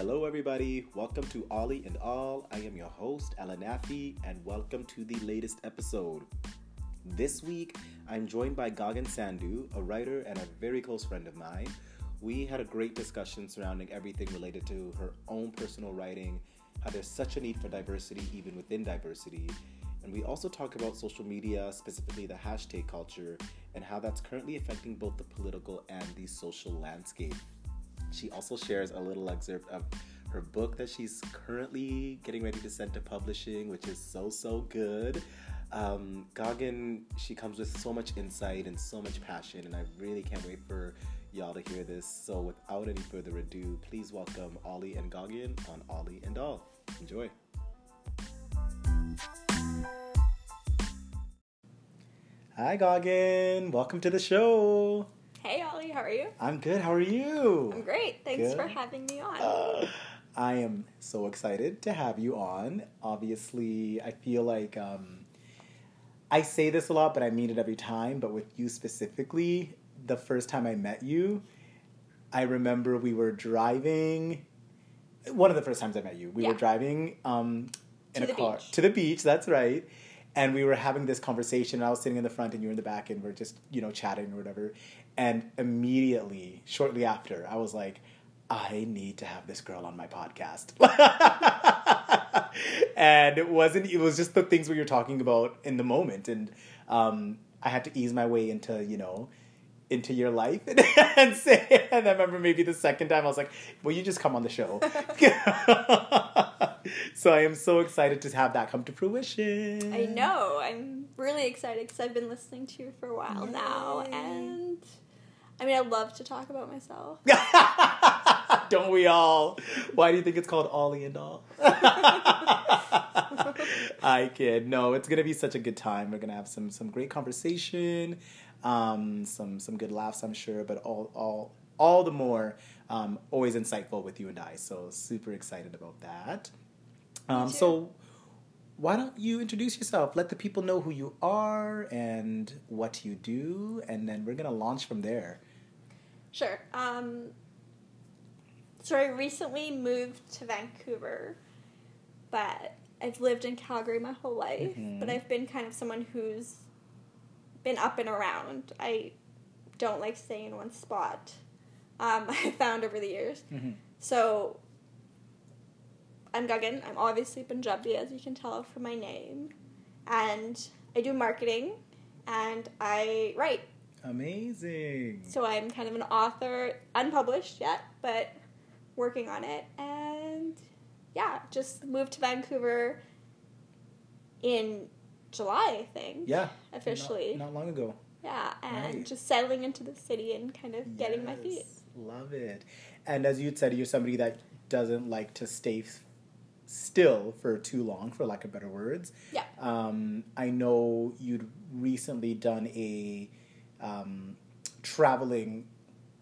Hello, everybody. Welcome to Ollie and All. I am your host, Alanafi, and welcome to the latest episode. This week, I'm joined by Gagan Sandhu, a writer and a very close friend of mine. We had a great discussion surrounding everything related to her own personal writing, how there's such a need for diversity even within diversity. And we also talk about social media, specifically the hashtag culture, and how that's currently affecting both the political and the social landscape. She also shares a little excerpt of her book that she's currently getting ready to send to publishing, which is so, so good. Um, Gagan, she comes with so much insight and so much passion, and I really can't wait for y'all to hear this. So, without any further ado, please welcome Ollie and Gagan on Ollie and All. Enjoy. Hi, Gagan. Welcome to the show. Hey, Ollie, how are you? I'm good. How are you? I'm great. Thanks for having me on. Uh, I am so excited to have you on. Obviously, I feel like um, I say this a lot, but I mean it every time. But with you specifically, the first time I met you, I remember we were driving. One of the first times I met you, we were driving um, in To a car beach. to the beach. That's right. And we were having this conversation. And I was sitting in the front, and you were in the back, and we're just you know chatting or whatever. And immediately, shortly after, I was like, I need to have this girl on my podcast. and it wasn't, it was just the things we were talking about in the moment. And um, I had to ease my way into, you know, into your life and, and say, and I remember maybe the second time I was like, will you just come on the show? so I am so excited to have that come to fruition. I know. I'm really excited because I've been listening to you for a while now, and I mean, I love to talk about myself. Don't we all? Why do you think it's called Ollie and All? I kid. No, it's gonna be such a good time. We're gonna have some some great conversation, um, some some good laughs, I'm sure. But all all all the more um, always insightful with you and I. So super excited about that. Um, so why don't you introduce yourself? Let the people know who you are and what you do, and then we're gonna launch from there. Sure. Um, so I recently moved to Vancouver, but I've lived in Calgary my whole life. Mhm. But I've been kind of someone who's been up and around. I don't like staying in one spot. Um, I found over the years. Mhm. So I'm Gagan. I'm obviously Punjabi, as you can tell from my name, and I do marketing and I write. Amazing. So I'm kind of an author, unpublished yet, but working on it. And yeah, just moved to Vancouver in July, I think. Yeah. Officially. Not, not long ago. Yeah, and Right. just settling into the city and kind of getting my feet. Love it. And as you'd said, you're somebody that doesn't like to stay f- still for too long, for lack of better words. Yeah. Um, I know you'd recently done a um, traveling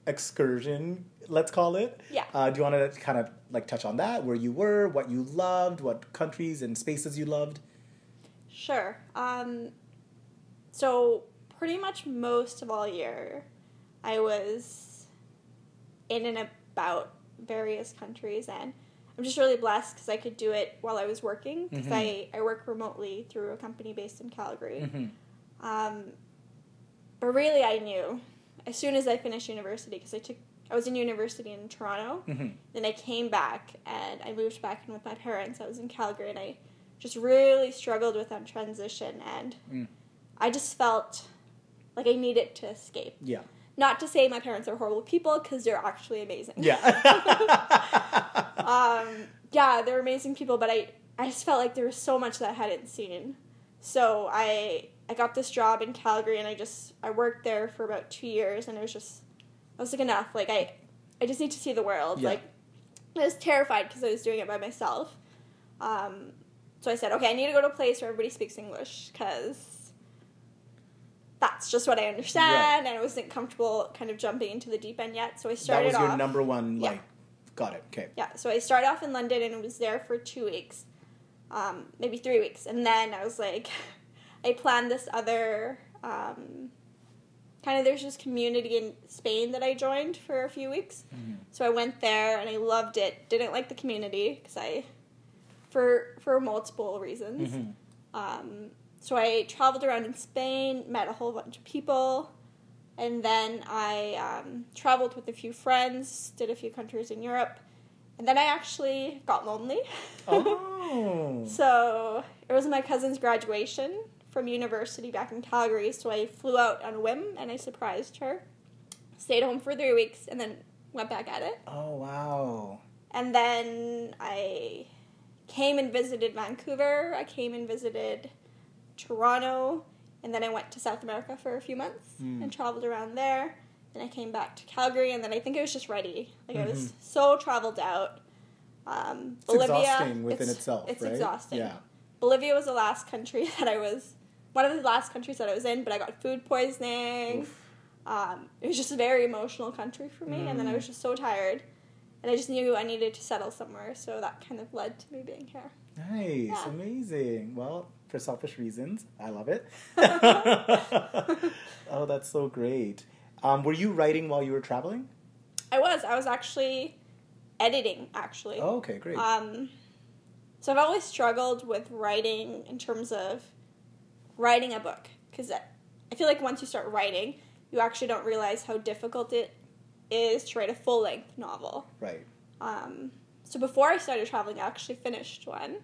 excursion, let's call it. Yeah. Uh, do you want to kind of like touch on that? Where you were, what you loved, what countries and spaces you loved? Sure. Um, so pretty much most of all year, I was in and about various countries, and I'm just really blessed because I could do it while I was working. Because Mhm. I I work remotely through a company based in Calgary. Mm-hmm. Um, but really, I knew as soon as I finished university because I took I was in university in Toronto. Mm-hmm. Then I came back and I moved back in with my parents. I was in Calgary and I just really struggled with that transition and Mm. I just felt like I needed to escape. Yeah. Not to say my parents are horrible people because they're actually amazing. Yeah. Um, yeah, they're amazing people, but I I just felt like there was so much that I hadn't seen. So I I got this job in Calgary and I just I worked there for about two years and it was just I was like enough. Like I I just need to see the world. Yeah. Like I was terrified because I was doing it by myself. Um, so I said, okay, I need to go to a place where everybody speaks English because that's just what I understand, and I wasn't comfortable kind of jumping into the deep end yet. So I started that was your off. number one, Yeah. like, got it. Okay. Yeah, so I started off in London and was there for two weeks, um, maybe three weeks, and then I was like, I planned this other um, kind of there's this community in Spain that I joined for a few weeks. So I went there and I loved it. Didn't like the community because I, for for multiple reasons. Um, so I traveled around in Spain, met a whole bunch of people, and then I um, traveled with a few friends, did a few countries in Europe, and then I actually got lonely. Oh. so it was my cousin's graduation from university back in Calgary, so I flew out on a whim and I surprised her. Stayed home for three weeks and then went back at it. oh wow. And then I came and visited Vancouver. I came and visited Toronto. And then I went to South America for a few months Mm. and traveled around there. Then I came back to Calgary, and then I think I was just ready. Like I was Mhm. so traveled out. Um, It's exhausting within it's- itself, It's right? exhausting. Yeah. Bolivia was the last country that I was, one of the last countries that I was in, but I got food poisoning. Um, it was just a very emotional country for me, and then I Mm. was just so tired, and I just knew I needed to settle somewhere. So that kind of led to me being here. Nice, Yeah. amazing. Well, for selfish reasons, I love it. oh, that's so great. Um, were you writing while you were traveling? I was, I was actually editing actually. Oh, okay, great. Um, so I've always struggled with writing in terms of writing a book because I feel like once you start writing, you actually don't realize how difficult it is to write a full length novel. right. Um, so before I started traveling, I actually finished one.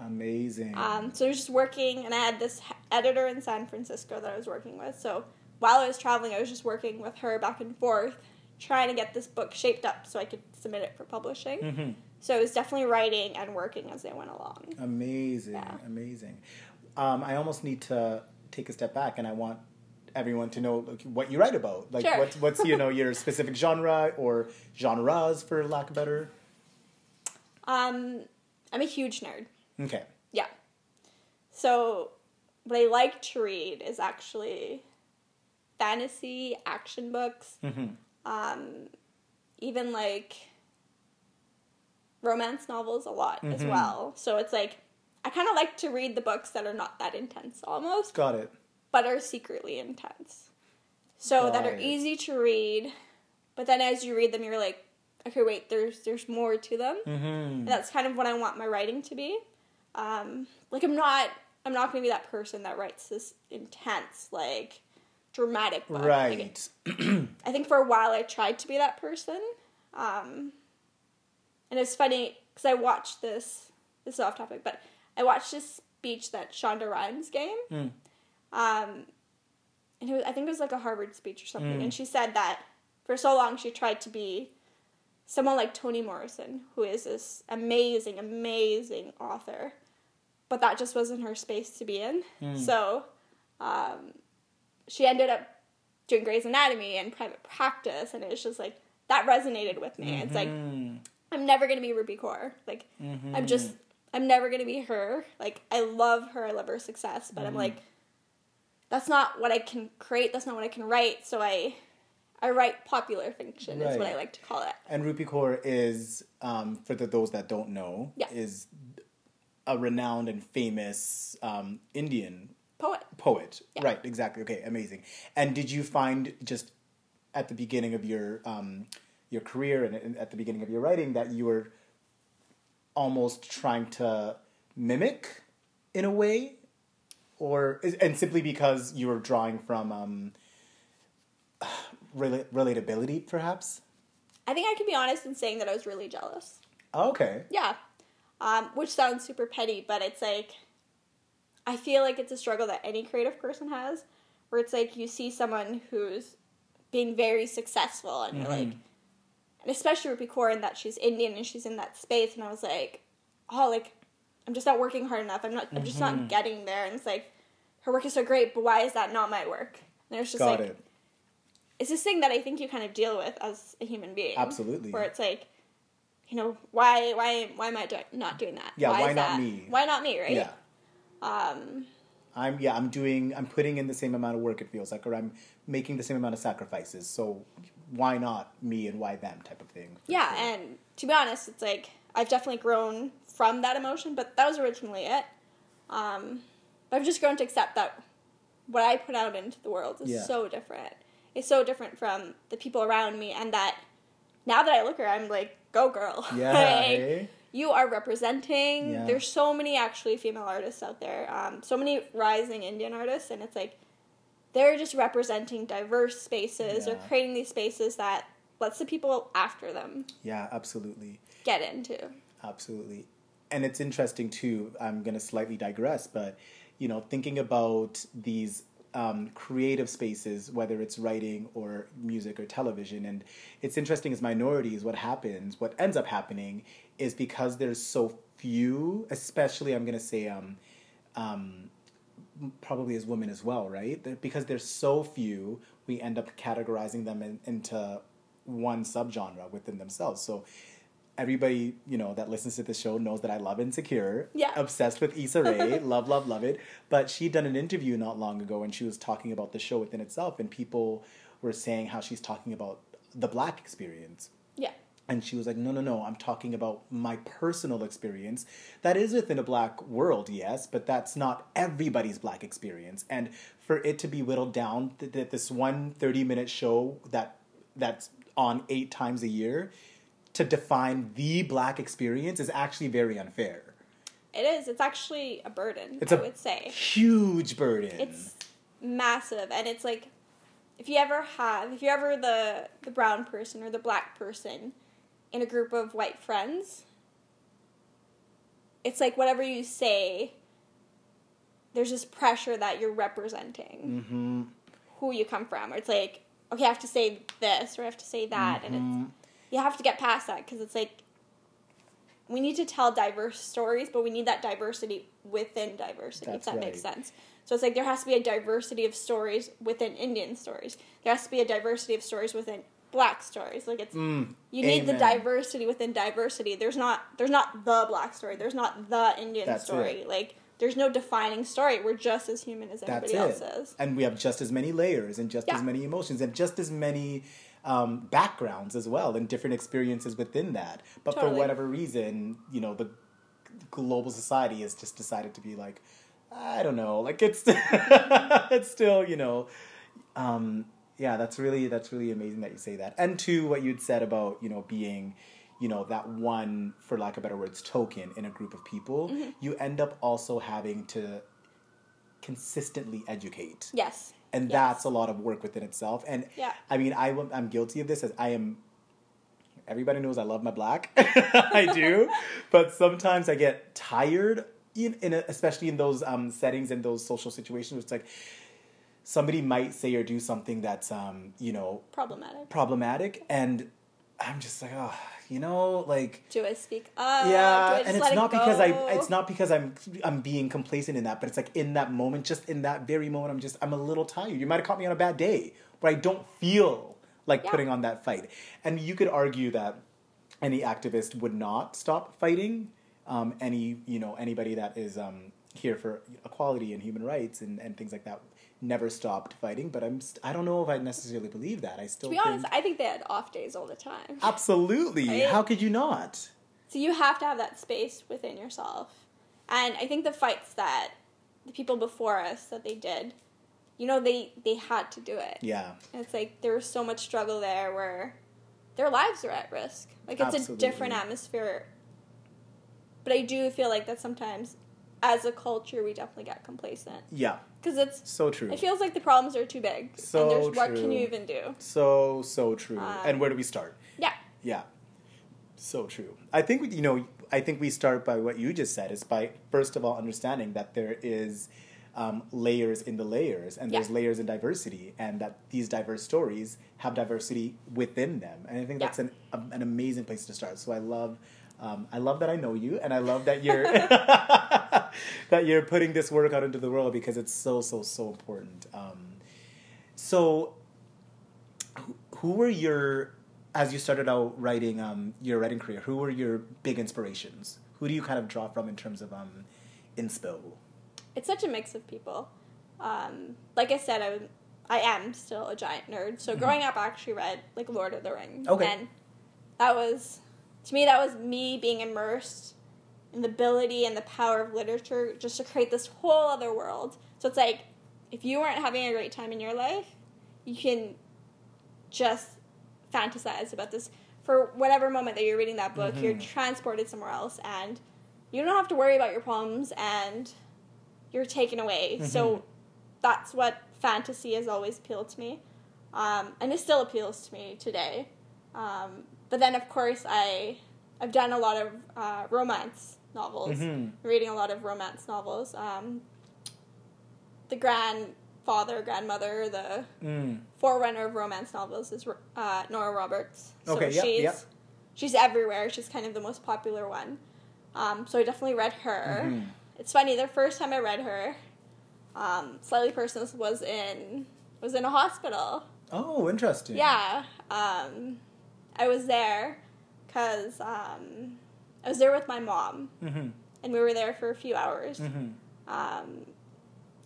Amazing. Um, so I was just working, and I had this editor in San Francisco that I was working with. So while I was traveling, I was just working with her back and forth, trying to get this book shaped up so I could submit it for publishing. hmm So I was definitely writing and working as I went along. Amazing, Yeah. amazing. Um, I almost need to take a step back, and I want everyone to know like, what you write about. Like, Sure. what's what's you know your specific genre or genres, for lack of better. Um, I'm a huge nerd. Okay. Yeah. So what I like to read is actually fantasy action books. hmm um, even like romance novels a lot as Mhm. well. So it's like I kind of like to read the books that are not that intense almost, Got it. but are secretly intense. So that are it. easy to read, but then as you read them you're like, okay, wait, there's there's more to them. hmm And that's kind of what I want my writing to be. Um, like I'm not I'm not going to be that person that writes this intense like dramatic book. Like, Right. I think for a while I tried to be that person. Um, and it's funny because I watched this. This is off topic, but I watched this speech that Shonda Rhimes gave. Mm. Um, and it was, I think it was like a Harvard speech or something. Mm. And she said that for so long she tried to be someone like Toni Morrison, who is this amazing, amazing author. But that just wasn't her space to be in. Mm. So um, she ended up doing Grey's Anatomy and private practice, and it was just like that resonated with me. It's like Mhm. I'm never gonna be Rupi Kaur. Like Mhm. I'm just I'm never gonna be her. Like I love her, I love her success, but I'm Mhm. like that's not what I can create. That's not what I can write. So I I write popular fiction is what I like to call it. And Rupi Kaur is, um, for the, those that don't know, Yeah. is a renowned and famous um, Indian Poet. poet. Yeah. Right, exactly. Okay, amazing. And did you find just at the beginning of your um, your career and at the beginning of your writing that you were almost trying to mimic in a way, or and simply because you were drawing from um, rela- relatability, perhaps? I think I can be honest in saying that I was really jealous. Okay. Yeah. Um, which sounds super petty, but it's like I feel like it's a struggle that any creative person has, where it's like you see someone who's being very successful, and you're like. And especially Rupi Kaur in that she's Indian and she's in that space, and I was like, oh, like I'm just not working hard enough. I'm not. I'm just Mhm. not getting there, and it's like her work is so great, but why is that not my work? And it's just Got like it. it's this thing that I think you kind of deal with as a human being. Absolutely. Where it's like, you know, why why why am I do- not doing that? Yeah, why is not that? me? Why not me? Right? Yeah. Um. I'm yeah, I'm doing I'm putting in the same amount of work it feels like or I'm making the same amount of sacrifices. So why not me and why them type of thing. Yeah, sure. and to be honest, it's like I've definitely grown from that emotion, but that was originally it. Um, but I've just grown to accept that what I put out into the world is Yeah. so different. is so different from the people around me, and that now that I look at her, I'm like, go girl. Yeah. Like, eh? you are representing. Yeah. There's so many actually female artists out there. Um, so many rising Indian artists, and it's like they're just representing diverse spaces or creating these spaces that lets the people after them Yeah, absolutely. get into. Absolutely. And it's interesting too. I'm going to slightly digress, but you know, thinking about these um, creative spaces, whether it's writing or music or television, and it's interesting as minorities, what happens, what ends up happening, is because there's so few, especially I'm going to say, um, um, probably as women as well, right? Because there's so few, we end up categorizing them in, into one subgenre within themselves. So everybody, you know, that listens to the show knows that I love Insecure. Yeah. Obsessed with Issa Rae. love, love, love it. But she'd done an interview not long ago and she was talking about the show within itself and people were saying how she's talking about the black experience. And she was like, no, no, no, I'm talking about my personal experience. That is within a black world, yes, but that's not everybody's black experience. And for it to be whittled down, that that this one 30 minute show that that's on eight times a year to define the black experience is actually very unfair. It is. It's actually a burden, It's I a would say. huge burden. It's massive and it's like if you ever have if you're ever the the brown person or the black person in a group of white friends it's like whatever you say there's this pressure that you're representing hmm who you come from or it's like okay i have to say this or i have to say that and it's you have to get past that because it's like we need to tell diverse stories, but we need that diversity within diversity, That's if that makes sense. So it's like there has to be a diversity of stories within Indian stories. There has to be a diversity of stories within black stories. Like it's Mm, you need the diversity within diversity. There's not there's not the black story. There's not the Indian That's story. it. Like there's no defining story. We're just as human as everybody else is. And we have just as many layers and just Yeah. as many emotions and just as many um, backgrounds as well and different experiences within that. But for whatever reason, you know, the global society has just decided to be like, I don't know, like it's it's still, you know, um, yeah, that's really that's really amazing that you say that. And to what you'd said about you know being, you know, that one for lack of better words token in a group of people, Mm-hmm. you end up also having to consistently educate, Yes. and Yes. that's a lot of work within itself. And Yeah. I mean, I, I'm guilty of this as I am. Everybody knows I love my black. I do, but sometimes I get tired, in, in a, especially in those um, settings and those social situations. It's like somebody might say or do something that's um, you know Problematic. problematic, and I'm just like, oh, you know, like Do I speak up? Yeah, and it's let it not because I it's not because I'm I'm being complacent in that, but it's like in that moment, just in that very moment, I'm just I'm a little tired. You might have caught me on a bad day where I don't feel like Yeah. putting on that fight, and you could argue that any activist would not stop fighting. Um, any you know anybody that is um, here for equality and human rights and, and things like that never stopped fighting. But I'm st- I don't know if I necessarily believe that. I still To be think honest, I think they had off days all the time. absolutely. Right? How could you not? So you have to have that space within yourself. And I think the fights that the people before us that they did, you know, they they had to do it. Yeah. And it's like there was so much struggle there where their lives are at risk. Like it's Absolutely. a different atmosphere. But I do feel like that sometimes as a culture we definitely get complacent Yeah. Because it's So true. it feels like the problems are too big. So and there's what can you even do? So so true. Um, and where do we start? Yeah. Yeah. So true. I think you know. I think we start by what you just said. Is by first of all understanding that there is um, layers in the layers, and there's Yeah. layers in diversity, and that these diverse stories have diversity within them. And I think that's an um, an amazing place to start. So I love. Um, I love that I know you, and I love that you're that you're putting this work out into the world because it's so so so important. Um, so, who- who were your as you started out writing um, your writing career? Who were your big inspirations? Who do you kind of draw from in terms of um, inspo? it's such a mix of people. Um, like I said, I, I am still a giant nerd. So growing up, I actually read like Lord of the Rings. Mm-hmm. Okay. And that was, to me, that was me being immersed in the ability and the power of literature just to create this whole other world. So it's like, if you weren't having a great time in your life, you can just fantasize about this for whatever moment that you're reading that book. You're Mhm. transported somewhere else, and you don't have to worry about your problems, and you're taken away. Mhm. So that's what fantasy has always appealed to me, um, and it still appeals to me today. Um, but then, of course, I I've done a lot of uh, romance novels, Mhm. reading a lot of romance novels. Um, the grandfather, grandmother, the Mm. forerunner of romance novels is uh, Nora Roberts. So Okay, yep, she's yep. she's everywhere. She's kind of the most popular one. Um, so I definitely read her. Mhm. It's funny. The first time I read her, um, Slightly Persons was in was in a hospital. Oh, interesting. Yeah, um, I was there because um, I was there with my mom, Mm-hmm. and we were there for a few hours. Mm-hmm. Um,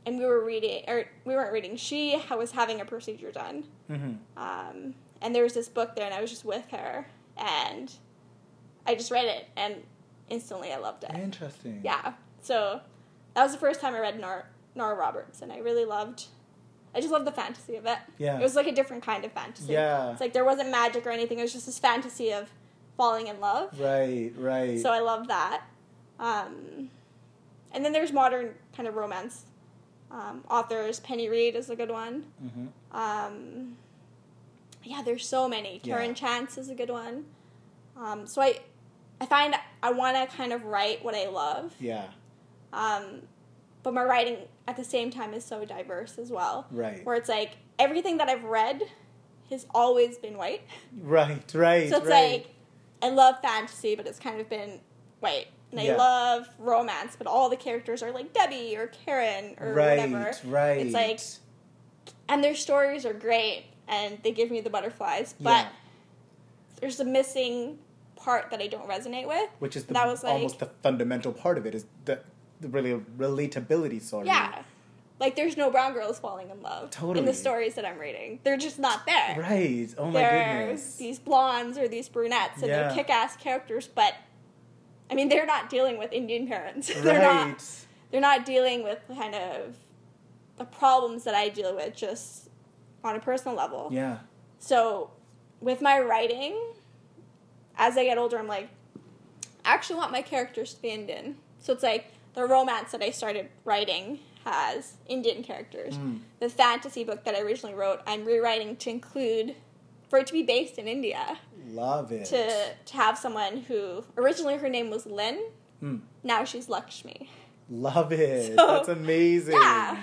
and we were reading, or we weren't reading. She was having a procedure done, Mm-hmm. um, and there was this book there, and I was just with her, and I just read it, and instantly I loved it. Interesting. Yeah, so that was the first time I read Nora, Nora Roberts, and I really loved. I just love the fantasy of it. Yeah. It was like a different kind of fantasy. Yeah. It's like there wasn't magic or anything. It was just this fantasy of falling in love. Right. Right. So I love that. Um, and then there's modern kind of romance um, authors. Penny Reid is a good one. mm-hmm. Um, yeah, there's so many. Yeah. Karen Chance is a good one. Um, so I, I find I want to kind of write what I love. Yeah. Um, but my writing at the same time is so diverse as well. Right. Where it's like everything that I've read has always been white. Right. Right. So it's right. like I love fantasy, but it's kind of been white. And I Yeah. love romance, but all the characters are like Debbie or Karen or right. whatever. Right. It's like and their stories are great and they give me the butterflies, but Yeah. there's a missing part that I don't resonate with. which is the, that was like- almost the fundamental part of it is the the really relatability. Sorry. Yeah. Like there's no brown girls falling in love totally. in the stories that I'm reading. They're just not there. Right. Oh my goodness. these blondes or these brunettes and Yeah. they're kick ass characters, but I mean they're not dealing with Indian parents. they're not right. they're not dealing with kind of the problems that I deal with just on a personal level. Yeah. So with my writing, as I get older, I'm like, I actually want my characters to be Indian. So it's like the romance that I started writing has Indian characters. Mm. The fantasy book that I originally wrote, I'm rewriting to include for it to be based in India. Love it. To to have someone who originally her name was Lynn, Mm. now she's Lakshmi. Love it. So, That's amazing. Yeah.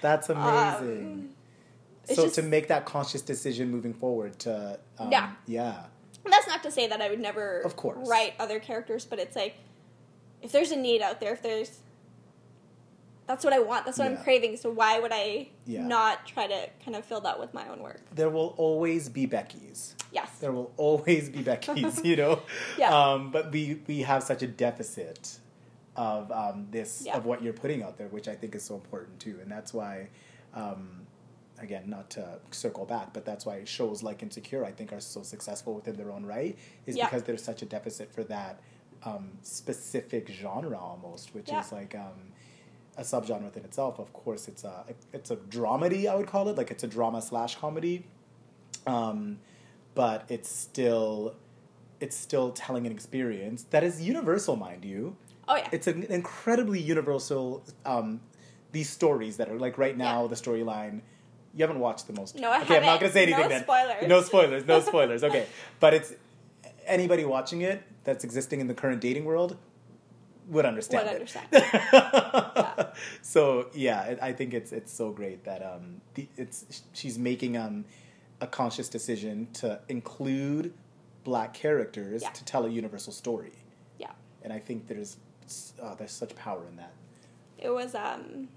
That's amazing. Um, so just- to make that conscious decision moving forward to um, Yeah. yeah that's not to say that I would never Of course. write other characters, but it's like if there's a need out there, if there's that's what I want, that's what Yeah. I'm craving. So why would I Yeah. not try to kind of fill that with my own work? there will always be Becky's. Yes. There will always be Becky's, you know. Yeah. Um, but we we have such a deficit of um, this Yeah. of what you're putting out there, which I think is so important too, and that's why. Um, Again, not to circle back, but that's why shows like Insecure, I think, are so successful within their own right, is because there's such a deficit for that um, specific genre almost, which Yeah. is like um, a subgenre within itself. Of course, it's a it's a dramedy, I would call it, like it's a drama slash comedy, um, but it's still it's still telling an experience that is universal, mind you. Oh yeah. It's an incredibly universal. Um, these stories that are like right now Yeah. the storyline. You haven't watched the most. No, I okay, I'm not haven't. gonna say anything No then. spoilers. No spoilers. No spoilers. Okay, but it's anybody watching it that's existing in the current dating world would understand. Would it. understand. So yeah, it, I think it's it's so great that um the, it's she's making um a conscious decision to include black characters Yeah. to tell a universal story, yeah. and I think there's uh, there's such power in that. It was um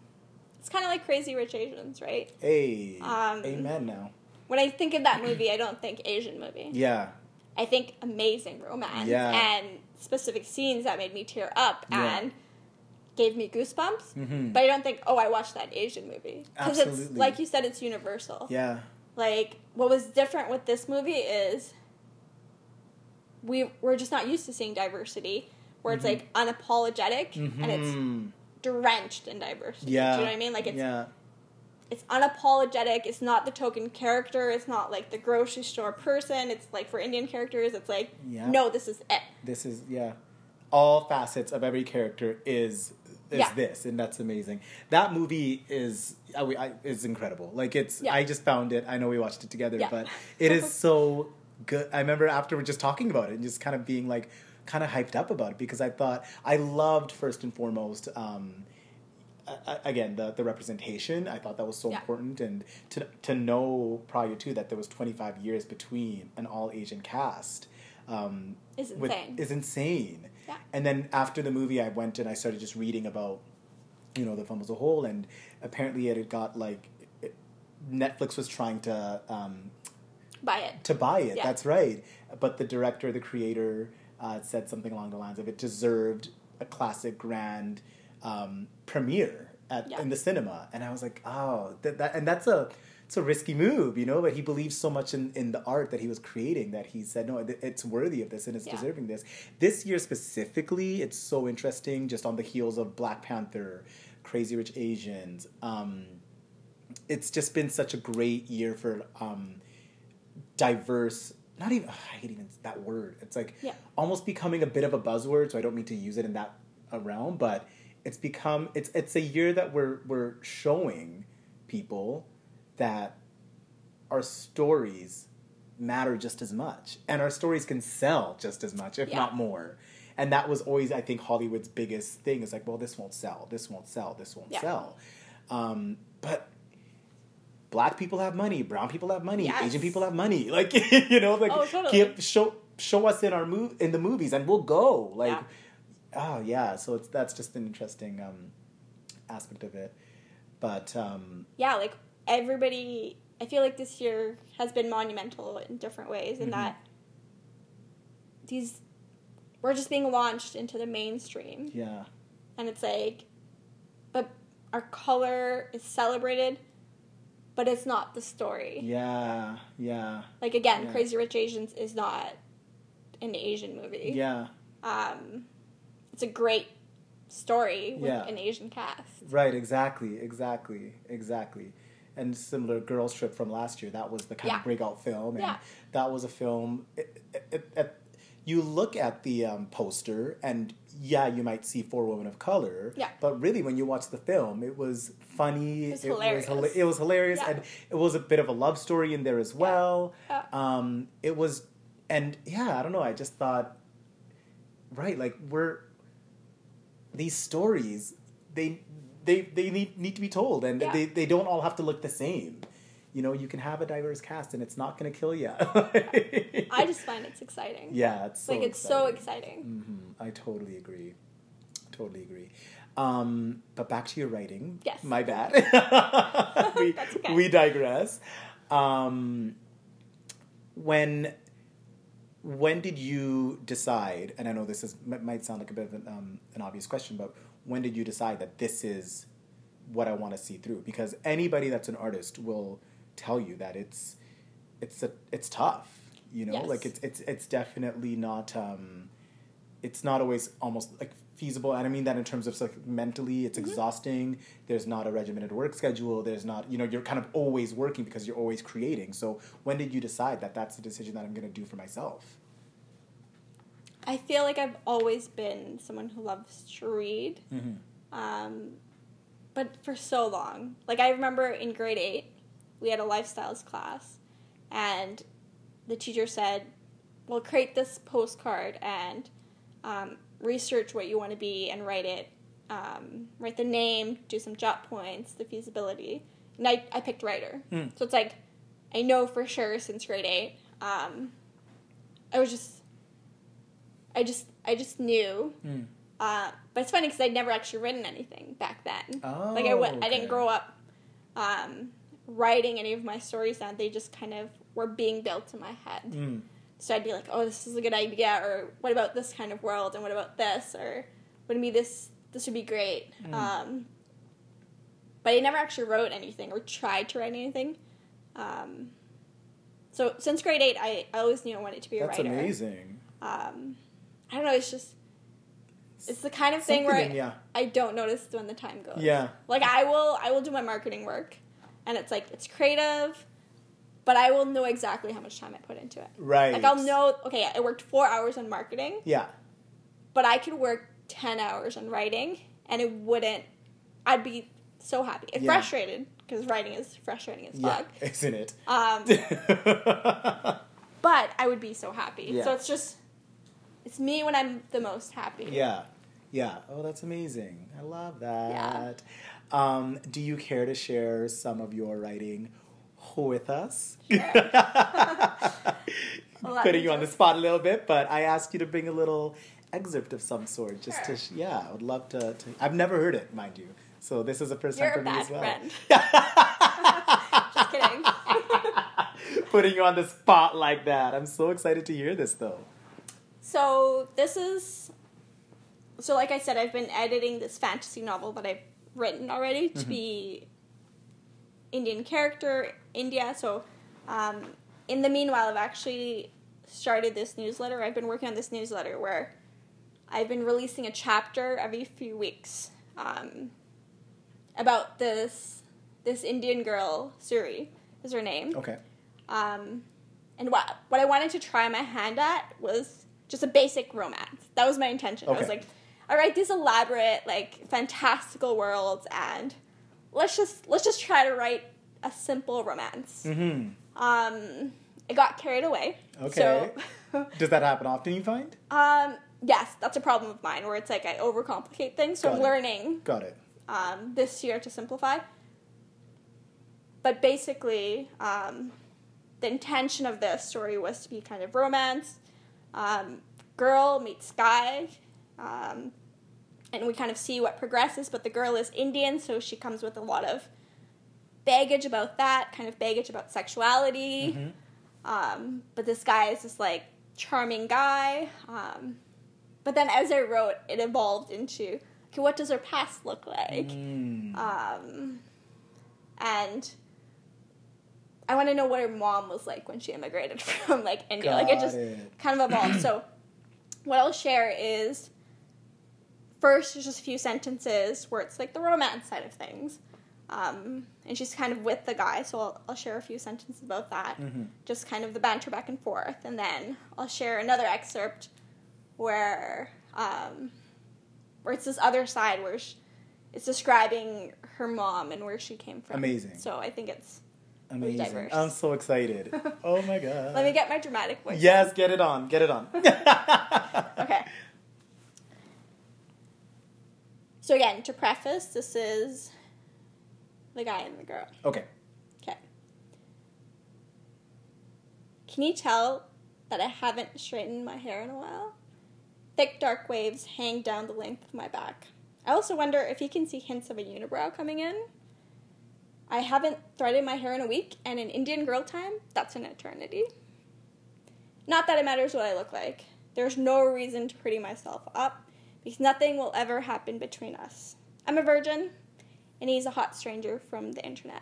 it's kinda like Crazy Rich Asians, right? Hey, Um, amen. Now, When I think of that movie, I don't think Asian movie. yeah, I think amazing romance Yeah. and specific scenes that made me tear up Yeah. and gave me goosebumps. Mhm. But I don't think, oh, I watched that Asian movie because it's like you said, it's universal. yeah, Like what was different with this movie is we we're just not used to seeing diversity where it's like unapologetic and it's Mhm. drenched in diversity. yeah. Do you know what I mean? Like it's yeah, it's unapologetic. It's not the token character. It's not like the grocery store person. It's like for Indian characters, it's like Yeah. no, this is it. This is yeah. All facets of every character is is Yeah. this, and that's amazing. That movie is I, I, is incredible. Like it's Yeah. I just found it. I know we watched it together, but it is so good. I remember after we're just talking about it and just kind of being like kind of hyped up about it because I thought I loved first and foremost. Um, again the the representation i thought that was so Yeah. important and to to know prior to that there was 25 years between an all asian cast um Is with- insane. is insane Yeah. and then after the movie i went and i started just reading about you know the film as a whole and apparently it had got like it, netflix was trying to um Buy it. to buy it. Yeah. That's right. But the director, the creator, uh, said something along the lines of it deserved a classic grand um, premiere at Yeah. in the cinema. And I was like, oh, that, that and that's a it's a risky move, you know. But he believes so much in, in the art that he was creating that he said, no, it's worthy of this and it's Yeah. deserving this. This year specifically, it's so interesting. Just on the heels of Black Panther, Crazy Rich Asians. Um, it's just been such a great year for um, diverse not even ugh, i hate even that word it's like Yeah. almost becoming a bit of a buzzword so i don't mean to use it in that uh, realm but it's become it's it's a year that we're we're showing people that our stories matter just as much and our stories can sell just as much if Yeah. not more and that was always i think hollywood's biggest thing is like well this won't sell this won't sell this won't Yeah. sell um, but black people have money, brown people have money, Yes. Asian people have money. Like you know, like Oh, totally. show show us in our move in the movies and we'll go. Like Yeah. Oh yeah, so it's that's just an interesting um, aspect of it. But um, yeah, like everybody, I feel like this year has been monumental in different ways in Mhm. that these we're just being launched into the mainstream, yeah, and it's like, but our color is celebrated, but it's not the story. yeah, yeah, Like again, Yeah. Crazy Rich Asians is not an Asian movie. yeah. Um, it's a great story with Yeah. an Asian cast. Right, exactly, exactly, exactly. And similar Girls Trip from last year, that was the kind Yeah. of breakout film, and Yeah. that was a film. It, it, it, you look at the um, poster, and yeah, you might see four women of color. Yeah. But really, when you watch the film, it was funny. It was was hilarious. hila- it was hilarious, Yeah. and it was a bit of a love story in there as well. Yeah. Um, it was, and yeah, I don't know. I just thought, right, like we're these stories they they they need need to be told and Yeah. they they don't all have to look the same you know you can have a diverse cast and it's not going to kill you I just find it's exciting. yeah it's so like it's so exciting. hmm i totally agree totally agree um but back to your writing Yes. my bad we, okay. we digress um when when did you decide and i know this is might sound like a bit of an, um, an obvious question but when did you decide that this is what i want to see through because anybody that's an artist will tell you that it's it's a it's tough you know Yes. like it's it's it's definitely not um it's not always almost like feasible and i mean that in terms of like mentally it's exhausting there's not a regimented work schedule there's not you know you're kind of always working because you're always creating so when did you decide that that's the decision that i'm going to do for myself I feel like I've always been someone who loves to read, mm-hmm. um, but for so long. Like I remember in grade eight, we had a lifestyles class, and the teacher said, "Well, create this postcard and um, research what you want to be and write it. Um, write the name, do some jot points, the feasibility." And I, I picked writer, Mm. so it's like I know for sure since grade eight. Um, I was just, I just, I just knew. Mm. Uh, but it's funny because I'd never actually written anything back then. Oh, like I went, I didn't grow up um, writing any of my stories down. They just kind of were being built in my head. Mm. So I'd be like, "Oh, this is a good idea," or "What about this kind of world?" and "What about this?" or wouldn't be this? This would be great." Mm. Um, but I never actually wrote anything or tried to write anything. Um, so since grade eight, I, I always knew I wanted to be a that's writer. That's amazing Um, I don't know. It's just it's the kind of thing where I, in- yeah I don't notice when the time goes. yeah Like I will I will do my marketing work, and it's like it's creative, but I will know exactly how much time I put into it. Right. Like I'll know. Okay, I worked four hours on marketing, Yeah. but I could work ten hours on writing, and it wouldn't. I'd be so happy. It's Yeah. frustrated because writing is frustrating as Yeah. fuck. Isn't it? Um, but I would be so happy. Yeah. So it's just, it's me when I'm the most happy. yeah. Yeah. Oh, that's amazing. I love that. Um, do you care to share some of your writing with us? Putting you on the spot a little bit, but I asked you to bring a little excerpt of some sort, just Sure. to sh- yeah. I would love to, to. I've never heard it, mind you. So this is the first You're time for me as well. friend. Just kidding. Putting you on the spot like that. I'm so excited to hear this though. So this is, so like I said, I've been editing this fantasy novel that I've written already to mm-hmm. be Indian character, India. So um, in the meanwhile, I've actually started this newsletter. I've been working on this newsletter where I've been releasing a chapter every few weeks um, about this this Indian girl, Suri is her name. Okay. Um, and what what I wanted to try my hand at was just a basic romance. That was my intention. Okay. I was like, all right, these elaborate, like fantastical worlds, and let's just let's just try to write a simple romance. Mm-hmm. Um, I got carried away. Okay. So, Does that happen often? You find? um, yes, that's a problem of mine where it's like I overcomplicate things. So Got I'm it. learning Got it. um, this year to simplify. But basically, um, the intention of this story was to be kind of romance. Um, girl meets guy, um, and we kind of see what progresses. But the girl is Indian, so she comes with a lot of baggage about that, kind of baggage about sexuality. Mhm. Um, but this guy is this like charming guy. Um, but then as I wrote, it evolved into okay, what does her past look like? Mm. Um, and I want to know what her mom was like when she immigrated from like India. like it just it. kind of evolved. so what I'll share is first there's just a few sentences where it's like the romance side of things. Um, and she's kind of with the guy, so I'll, I'll share a few sentences about that. Mhm. Just kind of the banter back and forth. And then I'll share another excerpt where um, where it's this other side where sh it's describing her mom and where she came from. Amazing. So I think it's Really Amazing. diverse. I'm so excited. oh my god. let me get my dramatic voice. Yes, get it on. Get it on. Okay. So again, to preface, this is the guy and the girl. Okay. Okay. Can you tell that I haven't straightened my hair in a while? Thick dark waves hang down the length of my back. I also wonder if you can see hints of a unibrow coming in. I haven't threaded my hair in a week, and in Indian girl time, that's an eternity. Not that it matters what I look like. There's no reason to pretty myself up, because nothing will ever happen between us. I'm a virgin, and he's a hot stranger from the internet.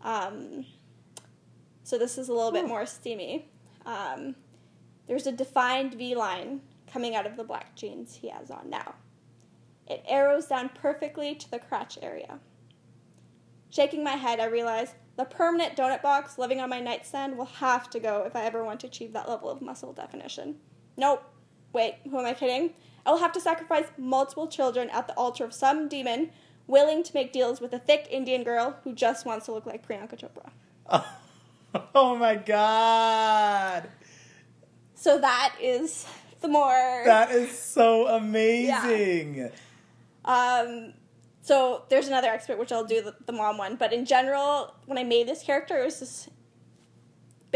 Um, so this is a little bit Hmm. more steamy. Um, there's a defined V line coming out of the black jeans he has on now. It arrows down perfectly to the crotch area. Shaking my head, I realize the permanent donut box living on my nightstand will have to go if I ever want to achieve that level of muscle definition. Nope. Wait, who am I kidding? I will have to sacrifice multiple children at the altar of some demon willing to make deals with a thick Indian girl who just wants to look like Priyanka Chopra. Oh my god. So that is the more. That is so amazing. Yeah. Um, so there's another expert, which I'll do the, the mom one. But in general, when I made this character, it was this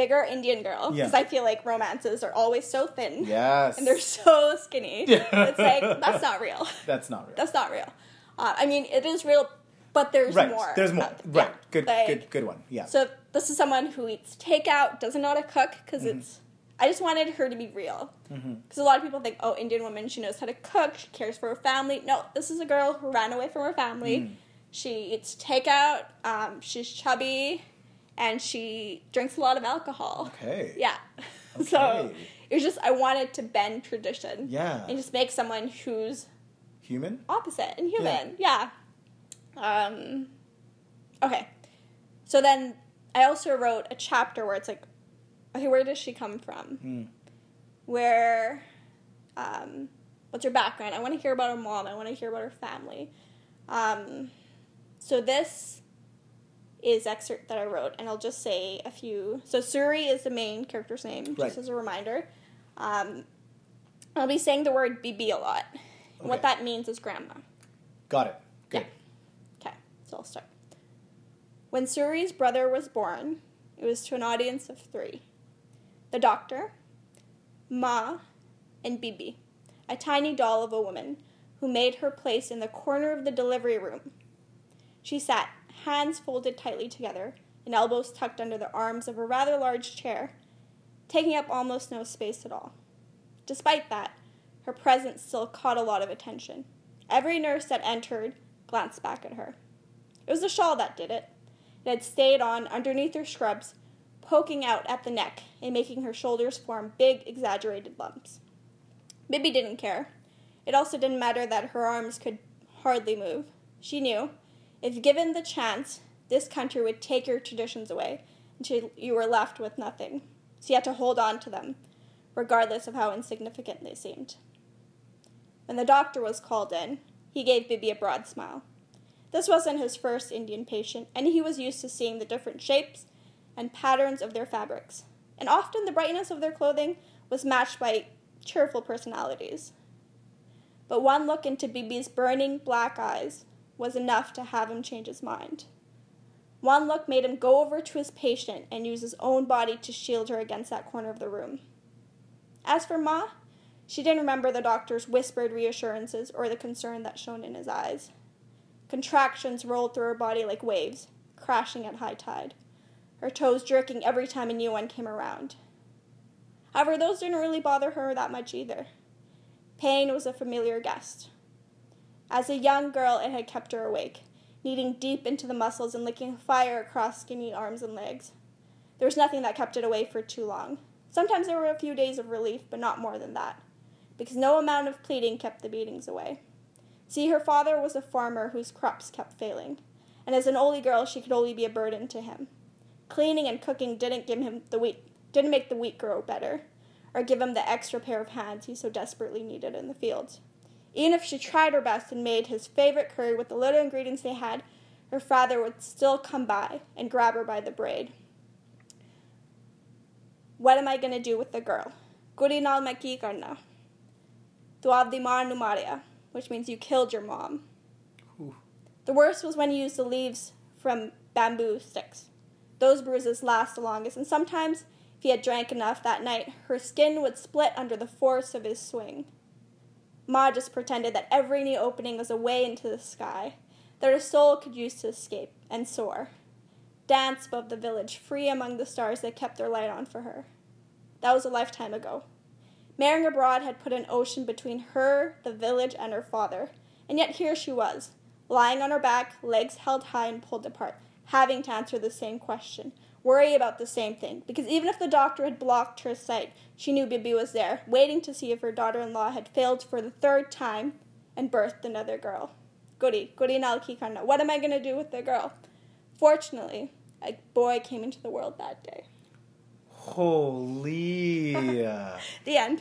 bigger Indian girl because Yeah. I feel like romances are always so thin Yes. and they're so skinny. It's like that's not real. That's not real. That's not real. Uh, I mean, it is real, but there's right. more. There's more. right. yeah. Good Like, good good one. Yeah. So this is someone who eats takeout, doesn't know how to cook because Mm-hmm. it's. I just wanted her to be real because Mhm. a lot of people think, oh, Indian woman, she knows how to cook, she cares for her family. No, this is a girl who ran away from her family. Mm. She eats takeout. Um, she's chubby, and she drinks a lot of alcohol. Okay. Yeah. So it was just I wanted to bend tradition Yeah. and just make someone who's Human? opposite and human. Yeah. Um, Okay. So then I also wrote a chapter where it's like, okay, where does she come from? Mm. Where, um, what's her background? I want to hear about her mom. I want to hear about her family. Um, so this is excerpt that I wrote, and I'll just say a few. So Suri is the main character's name, Right. just as a reminder. Um, I'll be saying the word "bibi" a lot. And What that means is grandma. Got it. Good. Okay, so I'll start. When Suri's brother was born, it was to an audience of three the doctor, Ma, and Bibi, a tiny doll of a woman who made her place in the corner of the delivery room. She sat, hands folded tightly together and elbows tucked under the arms of a rather large chair, taking up almost no space at all. Despite that, her presence still caught a lot of attention. Every nurse that entered glanced back at her. It was the shawl that did it. It had stayed on underneath her scrubs, poking out at the neck and making her shoulders form big, exaggerated lumps. Bibi didn't care. It also didn't matter that her arms could hardly move. She knew, if given the chance, this country would take your traditions away, she, you were left with nothing. So you had to hold on to them, regardless of how insignificant they seemed. When the doctor was called in, he gave Bibi a broad smile. This wasn't his first Indian patient, and he was used to seeing the different shapes and patterns of their fabrics. And often the brightness of their clothing was matched by cheerful personalities. But one look into Bibi's burning black eyes was enough to have him change his mind. One look made him go over to his patient and use his own body to shield her against that corner of the room. As for Ma, she didn't remember the doctor's whispered reassurances or the concern that shone in his eyes. Contractions rolled through her body like waves, crashing at high tide, her toes jerking every time a new one came around. However, those didn't really bother her that much either. Pain was a familiar guest. As a young girl, it had kept her awake, kneading deep into the muscles and licking fire across skinny arms and legs. There was nothing that kept it away for too long. Sometimes there were a few days of relief, but not more than that, because no amount of pleading kept the beatings away. See, her father was a farmer whose crops kept failing, and as an only girl, she could only be a burden to him. Cleaning and cooking didn't give him the wheat, didn't make the wheat grow better, or give him the extra pair of hands he so desperately needed in the fields. Even if she tried her best and made his favorite curry with the little ingredients they had, her father would still come by and grab her by the braid. What am I going to do with the girl? Gurinal maki karna. Tuavdi numaria, which means you killed your mom. Ooh. The worst was when he used the leaves from bamboo sticks. Those bruises last the longest, and sometimes, if he had drank enough that night, her skin would split under the force of his swing. Ma just pretended that every new opening was a way into the sky, that her soul could use to escape and soar. Dance above the village, free among the stars that kept their light on for her. That was a lifetime ago. Marrying abroad had put an ocean between her, the village, and her father, and yet here she was, lying on her back, legs held high and pulled apart, having to answer the same question, worry about the same thing, because even if the doctor had blocked her sight, she knew Bibi was there, waiting to see if her daughter in law had failed for the third time and birthed another girl. Goody, Goody Nalki Karna. What am I going to do with the girl? Fortunately, a boy came into the world that day. Holy. The end.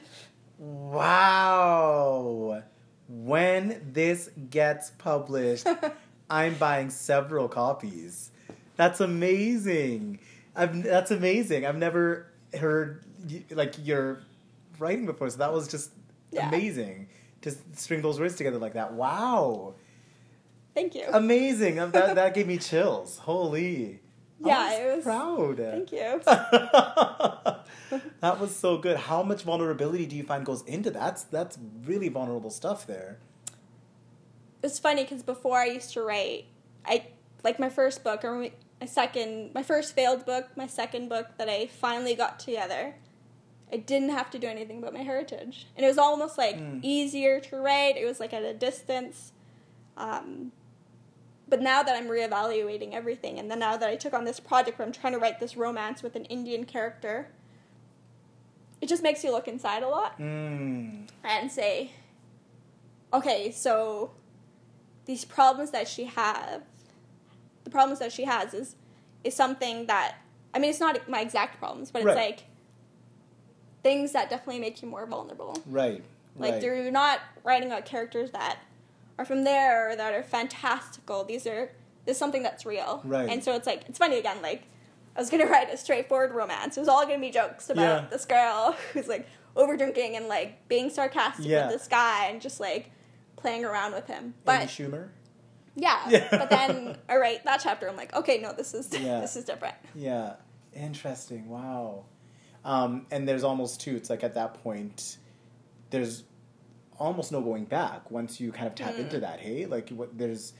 wow. When this gets published, I'm buying several copies. That's amazing. I've, that's amazing. I've never heard like your writing before, so that was just Yeah. amazing to string those words together like that. Wow, Thank you. amazing! That that gave me chills. Holy, Yeah, I it was- proud. Thank you. that was so good. How much vulnerability do you find goes into that? That's that's really vulnerable stuff there. it's funny because before I used to write, I like my first book or my second, my first failed book, my second book that I finally got together. I didn't have to do anything about my heritage, and it was almost like Mm. easier to write. It was like at a distance. Um, but now that I'm reevaluating everything, and then now that I took on this project where I'm trying to write this romance with an Indian character, it just makes you look inside a lot Mm. and say, okay, so these problems that she have, the problems that she has is is something that I mean it's not my exact problems, but it's Right. like things that definitely make you more vulnerable. Right. Like right. you're not writing about characters that are from there or that are fantastical. These are this is something that's real. Right. And so it's like it's funny again, like I was gonna write a straightforward romance. It was all gonna be jokes about Yeah. this girl who's like over drinking and like being sarcastic Yeah. with this guy and just like playing around with him. Amy But Schumer. Yeah. Yeah. But then I write that chapter, I'm like, okay, no, this is Yeah. this is different. Yeah. Interesting. Wow. Um, and there's almost too. It's like at that point, there's almost no going back once you kind of tap Mm. into that. Hey, like what? There's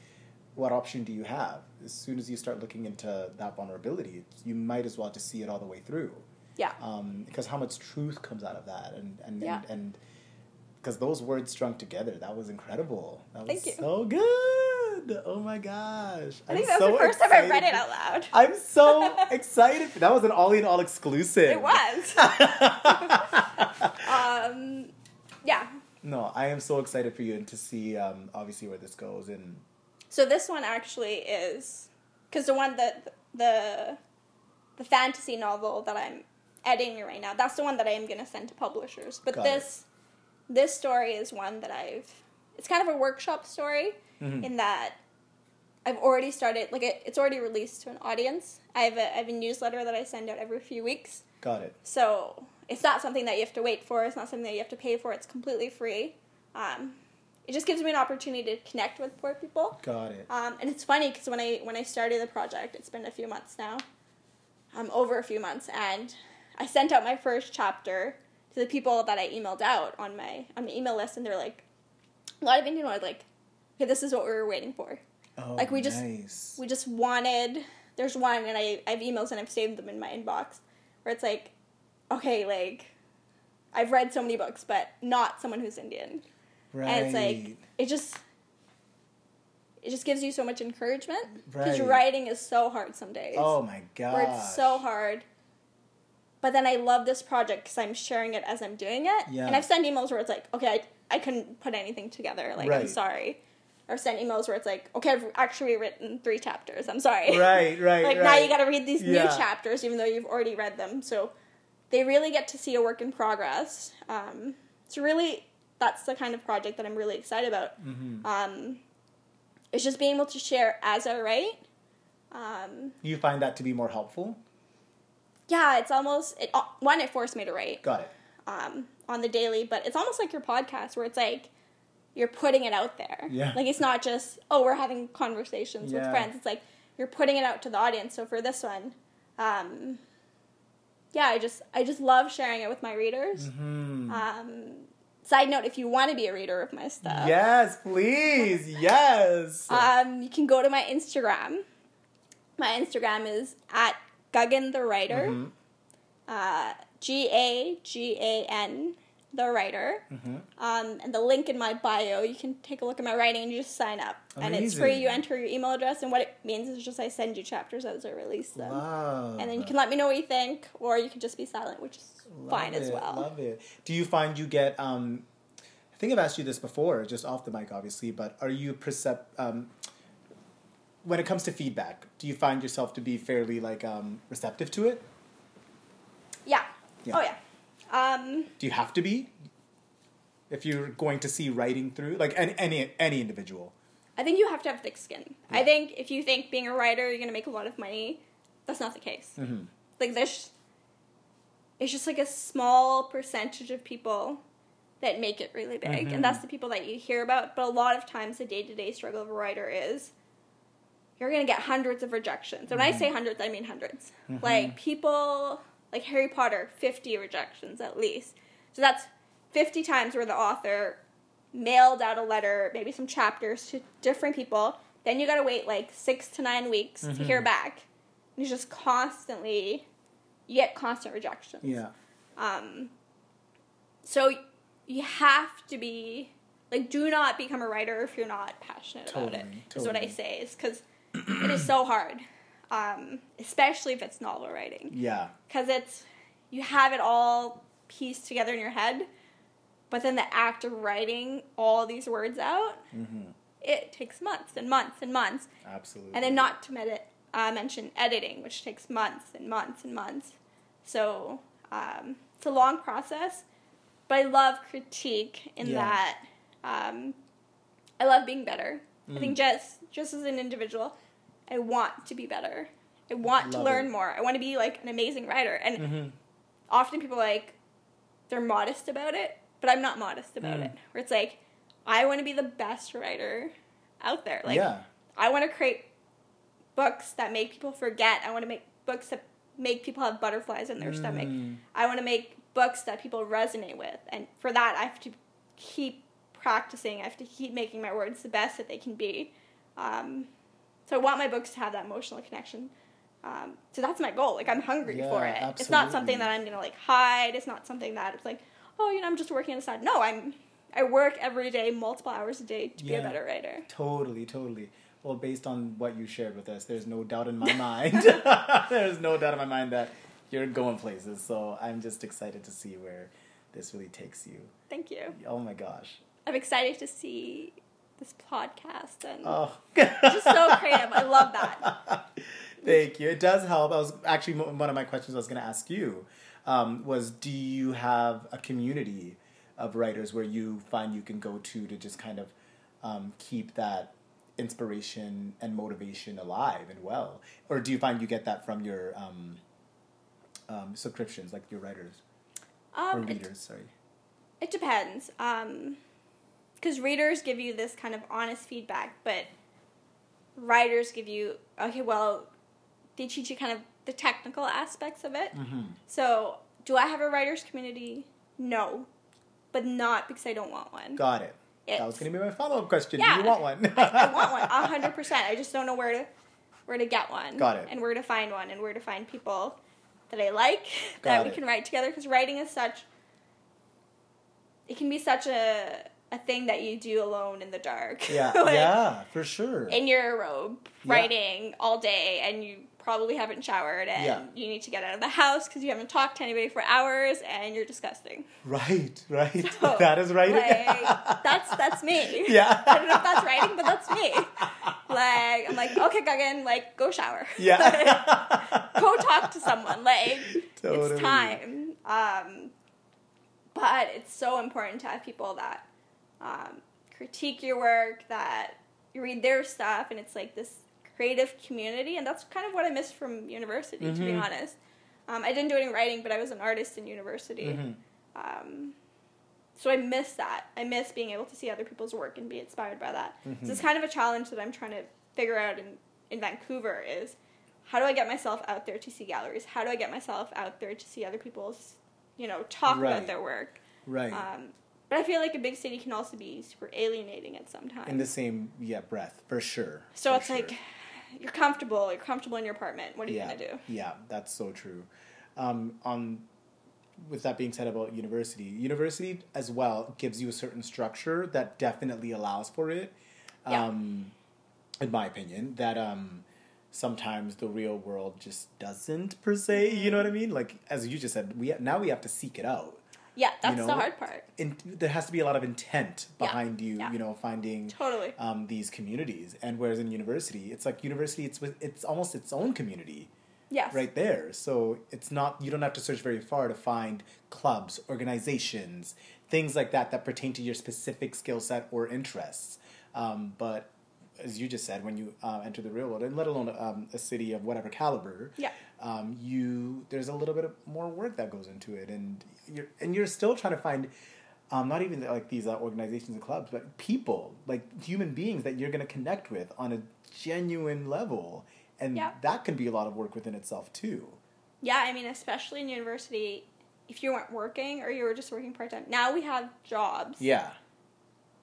what option do you have? As soon as you start looking into that vulnerability, you might as well just see it all the way through. Yeah. Um, because how much truth comes out of that, and and Yeah. and. because those words strung together, that was incredible. That was Thank you. so good. Oh my gosh! I think I'm that was so the first time I read it out loud. I'm so excited. That was an all in all exclusive. It was. um, yeah. no, I am so excited for you and to see um, obviously where this goes. And So this one actually is because the one that the the fantasy novel that I'm editing right now. That's the one that I am going to send to publishers. But Got this this story is one that I've. It's kind of a workshop story Mhm. in that I've already started. Like it, it's already released to an audience. I have a I have a newsletter that I send out every few weeks. got it. So it's not something that you have to wait for. It's not something that you have to pay for. It's completely free. Um, it just gives me an opportunity to connect with poor people. Got it. Um, and it's funny because when I when I started the project, it's been a few months now, um, over a few months, and I sent out my first chapter to the people that I emailed out on my on my email list, and they're like, a lot of Indian are like, okay, this is what we were waiting for. Oh, like, we just- nice. We just wanted. There's one, and I I have emails and I've saved them in my inbox, where it's like, okay, like, I've read so many books, but not someone who's Indian. right. And it's like it just it just gives you so much encouragement because Right. writing is so hard some days. oh my god. where it's so hard. But then I love this project because I'm sharing it as I'm doing it. Yeah. And I've sent emails where it's like, okay, I, I couldn't put anything together. Like, I'm sorry. Or sent emails where it's like, okay, I've actually written three chapters. I'm sorry. Right, right, like, right. now you got to read these new chapters, even though you've already read them. So they really get to see a work in progress. Um, it's really, that's the kind of project that I'm really excited about. Mhm. Um, it's just being able to share as I write. Um, You find that to be more helpful? yeah, it's almost it. uh, One, it forced me to write Got it. um, on the daily, but it's almost like your podcast where it's like you're putting it out there. Yeah. Like it's not just oh we're having conversations with Yeah. friends. It's like you're putting it out to the audience. So for this one, um, yeah, I just I just love sharing it with my readers. Hmm. Um, side note: if you want to be a reader of my stuff, yes, please. Yes. um, you can go to my Instagram. My Instagram is at Gagan the Writer. Mhm. Uh, G A G A N the Writer. Mhm. Um, and the link in my bio, you can take a look at my writing and you just sign up. And it's free. You enter your email address, and what it means is just I send you chapters as I release them. Love. And then you can let me know what you think, or you can just be silent, which is Love fine as well. Love it. Do you find you get? Um, I think I've asked you this before, just off the mic, obviously. But are you percept um, when it comes to feedback? Do you find yourself to be fairly like um, receptive to it? Yeah. Yeah. Oh, yeah. Um, Do you have to be? If you're going to see writing through, like any any, any individual. I think you have to have thick skin. I think if you think being a writer, you're going to make a lot of money, that's not the case. Mm-hmm. like there's it's just like a small percentage of people that make it really big Mhm. and that's the people that you hear about but a lot of times the day-to-day struggle of a writer is you're going to get hundreds of rejections And when i say hundreds i mean 100s Mhm. like people like harry potter 50 rejections at least so that's 50 times where the author mailed out a letter maybe some chapters to different people then you got to wait like six to nine weeks to Mhm. hear back and it's just constantly you get constant rejections Yeah. um, so you have to be like, do not become a writer if you're not passionate about it. Totally, Is what I say is because it is so hard, um, especially if it's novel writing, Yeah. because it's you have it all pieced together in your head, but then the act of writing all these words out, Mm-hmm. it takes months and months and months. Absolutely. And then not to med- uh, mention editing, which takes months and months and months. So um, it's a long process, but I love critique in Yeah. that um, I love being better. I Mm. think just just as an individual, I want to be better. I want to learn it. more. I want to be like an amazing writer. And Mhm. often people like they're modest about it, but I'm not modest about Mm. it. Where it's like I want to be the best writer out there. Like yeah. I want to create books that make people forget. I want to make books that make people have butterflies in their stomach. Mm. I want to make books that people resonate with. And for that, I have to keep practicing. I have to keep making my words the best that they can be. Um, so I want my books to have that emotional connection. Um, so that's my goal. Like I'm hungry Yeah, for it. It's not something that I'm gonna like hide. It's not something that it's like, oh, you know, I'm just working on the side. No, I'm. I work every day, multiple hours a day to be a better writer. Totally, totally. Well, based on what you shared with us, there's no doubt in my mind. there's no doubt in my mind that you're going places. So I'm just excited to see where this really takes you. Thank you. Oh my gosh. I'm excited to see this podcast and Oh. just so creative. I love that. Thank you. It does help. I was actually one of my questions I was going to ask you um, was do you have a community of writers where you find you can go to to just kind of um, keep that inspiration and motivation alive and well, or do you find you get that from your um, um, subscriptions, like your writers or Um, it, readers? Sorry. it depends. Because readers give you this kind of honest feedback, but writers give you, okay, well, they teach you kind of the technical aspects of it. Mm-hmm. So, do I have a writers community? No. But not because I don't want one. Got it. that was going to be my follow up question. Yeah. Do you want one? I want one, a hundred percent. I just don't know where to where to get one. Got it. And where to find one, and where to find people that I like Got that we can write together. Because writing is such, it can be such a a thing that you do alone in the dark. yeah, Like, yeah, for sure. In your robe, Yeah. writing all day, and you probably haven't showered, and Yeah. you need to get out of the house because you haven't talked to anybody for hours, and you're disgusting. Right, right. So, that is right. Like, that's that's me. yeah. I don't know if that's writing, but that's me. Like I'm like, okay, Gagan, like go shower. Yeah. go talk to someone. Like Totally. it's time. Um, but it's so important to have people that um, critique your work, that you read their stuff, and it's like this creative community. And that's kind of what I missed from university, to be Mhm. honest. Um, I didn't do any writing, but I was an artist in university. Mhm. Um, so I miss that. I miss being able to see other people's work and be inspired by that. Mhm. So it's kind of a challenge that I'm trying to figure out in, in Vancouver is how do I get myself out there to see galleries? How do I get myself out there to see other people's, you know, talk Right. about their work? Right. Um, but I feel like a big city can also be super alienating at some time. in the same yeah breath for sure. so for it's sure. like you're comfortable. You're comfortable in your apartment. What are you yeah, gonna do? Yeah, that's so true. Um, on with that being said about university, university as well gives you a certain structure that definitely allows for it. Yeah. Um, in my opinion, that um, sometimes the real world just doesn't per se. You know what I mean? Like as you just said, we now we have to seek it out. Yeah, that's know, the hard part. in, there has to be a lot of intent Yeah, behind you, yeah. you know, finding Totally. um, these communities. And whereas in university, it's like university, it's with, it's almost its own community Yes. right there. So it's not you don't have to search very far to find clubs, organizations, things like that that pertain to your specific skill set or interests. Um, but as you just said, when you uh, enter the real world, and let alone um, a city of whatever caliber, Yeah. um, you there's a little bit of more work that goes into it, and you're and you're still trying to find. Um, not even like these uh, organizations and clubs, but people, like human beings that you're going to connect with on a genuine level, and Yeah. that can be a lot of work within itself too. Yeah, I mean, especially in university, if you weren't working or you were just working part time. Now we have jobs, Yeah,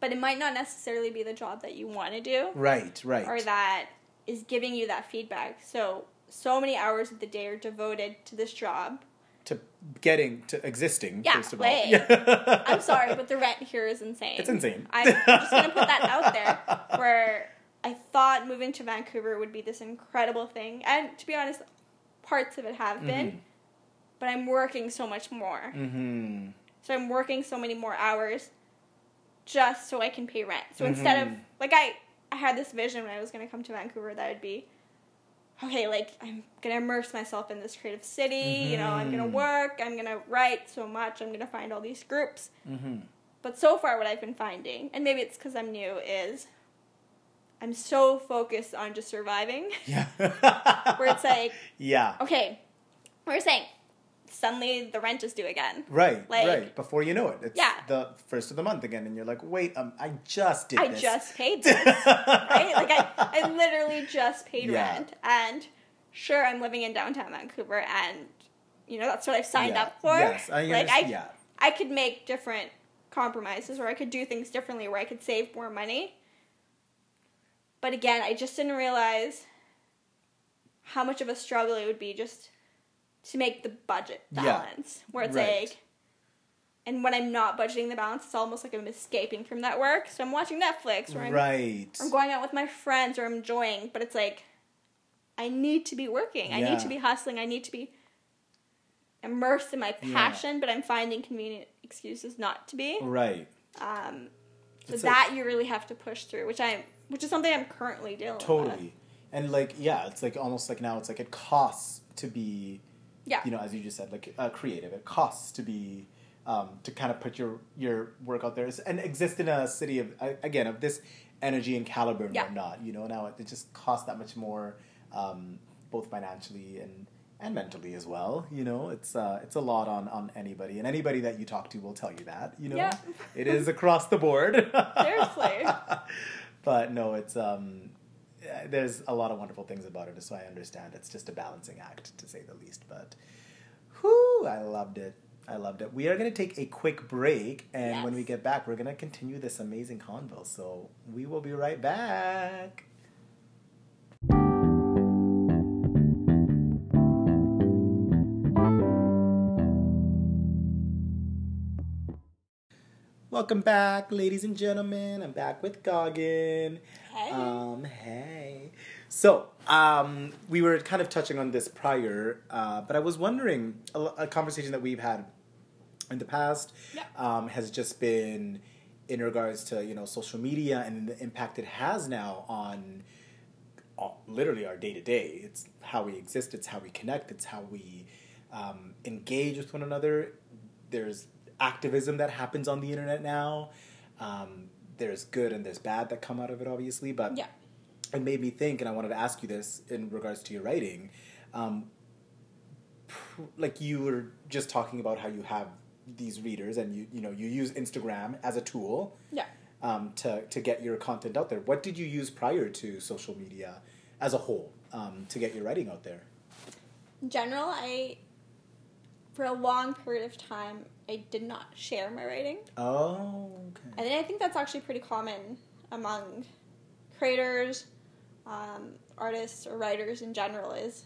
but it might not necessarily be the job that you want to do right, right. or that is giving you that feedback. So, so many hours of the day are devoted to this job. to getting to existing. Yeah, first of all, like, I'm sorry, but the rent here is insane. It's insane. I'm just going to put that out there where I thought moving to Vancouver would be this incredible thing. And to be honest, parts of it have been, Mhm. but I'm working so much more. Mm-hmm. So I'm working so many more hours just so I can pay rent. So instead of Mhm. like I I had this vision when I was going to come to Vancouver that would be okay, like I'm going to immerse myself in this creative city, mm-hmm. you know, I'm going to Mm-hmm. work, I'm going to write so much, I'm going to find all these groups. Mm-hmm. But so far, what I've been finding, and maybe it's because I'm new, is I'm so focused on just surviving. Yeah. Where it's like, yeah. okay, we're saying suddenly the rent is due again. Right, Like- right. Before you know it, it's Yeah. the first of the month again, and you're like, "Wait, um, I just did I this." just paid this, right? Like I, I literally just paid Yeah. rent, and sure, I'm living in downtown Vancouver, and you know that's what I've signed Yeah. up for. Yes, I like. I, yeah, I could make different compromises, or I could do things differently, where I could save more money. But again, I just didn't realize how much of a struggle it would be just to make the budget Yeah. balance. Where it's Right. like, and when I'm not budgeting the balance, it's almost like I'm escaping from that work. So I'm watching Netflix, or I'm, right. I'm going out with my friends, or I'm enjoying. But it's like, I need to be working. I need to be hustling. I need to be immersed in my Yeah. passion. But I'm finding convenient excuses not to be. Right. Um, so It's that you really have to push through, which I'm, which is something I'm currently dealing with. Totally. And like, yeah, it's like almost like now it's like it costs to be, Yeah. you know, as you just said, like uh, creative. It costs to be, um, to kind of put your your work out there and exist in a city of again of this energy and caliber and Yeah. whatnot. You know, now it, just costs that much more, um, both financially and and mentally as well. You know, it's uh, it's a lot on on anybody, and anybody that you talk to will tell you that. You know, Yeah. it is across the board. Seriously. but no, it's um, Uh, there's a lot of wonderful things about it, so I understand. It's just a balancing act, to say the least. But, whoo, I loved it. I loved it. We are going to take a quick break, and when we get back, we're going to continue this amazing convo. So we will be right back. Welcome back, ladies and gentlemen. I'm back with Gagan. Hey. Um, hey. So, um, we were kind of touching on this prior, uh, but I was wondering a, a conversation that we've had in the past Yeah. um, has just been in regards to you know social media and the impact it has now on uh, literally our day to day. It's how we exist. It's how we connect. It's how we um, engage with one another. There's activism that happens on the internet now. Um, there's good and there's bad that come out of it, obviously. But Yeah. it made me think, and I wanted to ask you this in regards to your writing. Um, pr- like you were just talking about how you have these readers, and you you know you use Instagram as a tool Yeah. um, to to get your content out there. What did you use prior to social media as a whole um, to get your writing out there? In general, I, for a long period of time, I did not share my writing. Oh, okay. And I think that's actually pretty common among creators, um, artists, or writers in general. Is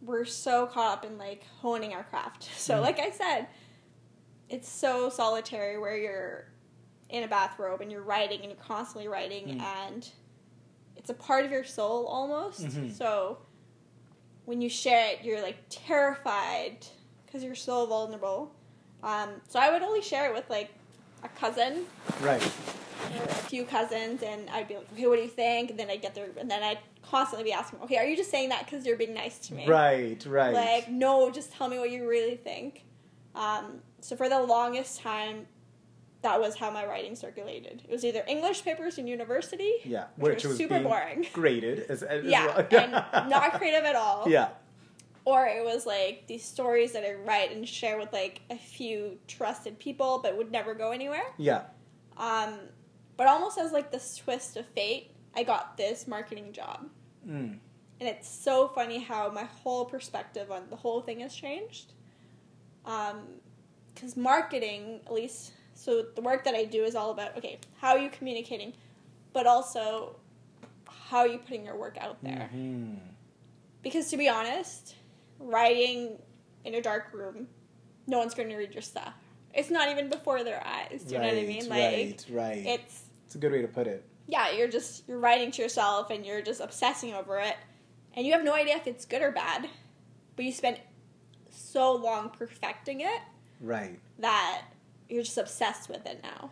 we're so caught up in like honing our craft. So, Mm. like I said, it's so solitary where you're in a bathrobe and you're writing and you're constantly writing Mm. and it's a part of your soul almost. Mhm. So when you share it, you're like terrified because you're so vulnerable. Um, so I would only share it with like a cousin Right. or a few cousins, and I'd be like, "Okay, what do you think?" And then I'd get there, and then I'd constantly be asking, "Okay, are you just saying that because you're being nice to me?" Right. Right. Like, no, just tell me what you really think. Um, so for the longest time, that was how my writing circulated. It was either English papers in university, yeah. which, was super being boring. Graded as, as Yeah, well. and not creative at all. Yeah. Or it was like these stories that I write and share with like a few trusted people, but would never go anywhere. Yeah. Um, but almost as like this twist of fate, I got this marketing job. Mm. And it's so funny how my whole perspective on the whole thing has changed. Because marketing, at least, so the work that I do is all about okay, how are you communicating, but also how are you putting your work out there? Mhm. Because to be honest, writing in a dark room, no one's going to read your stuff. It's not even before their eyes. Do you know what I mean? Like right. Right. it's it's a good way to put it. yeah, you're just you're writing to yourself and you're just obsessing over it, and you have no idea if it's good or bad, but you spend so long perfecting it Right. that you're just obsessed with it now.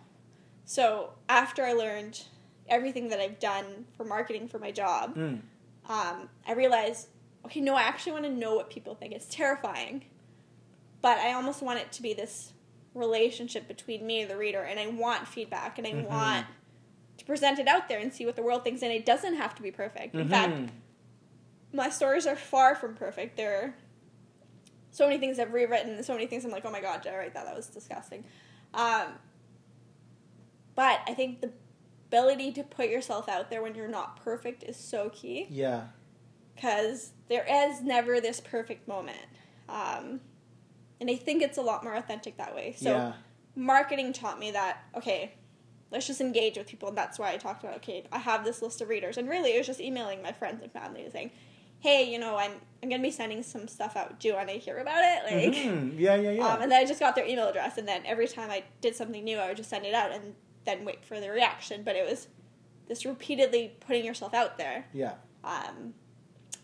So after I learned everything that I've done for marketing for my job, Mm. um, I realized, okay, no, I actually want to know what people think. It's terrifying, but I almost want it to be this relationship between me and the reader, and I want feedback, and I Mhm. want to present it out there and see what the world thinks. And it doesn't have to be perfect. In fact, Mhm. my stories are far from perfect. There are so many things I've rewritten, so many things I'm like, oh my god, did I write that? That was disgusting. Um, but I think the ability to put yourself out there when you're not perfect is so key yeah, because there is never this perfect moment. Um, and I think it's a lot more authentic that way. So yeah, marketing taught me that okay let's just engage with people and that's why i talked about okay i have this list of readers and really it was just emailing my friends and family saying hey you know i'm i'm gonna be sending some stuff out do you want to hear about it like Mhm. yeah, yeah, yeah. um, and then i just got their email address and then every time i did something new i would just send it out and then wait for the reaction but it was this repeatedly putting yourself out there yeah, um,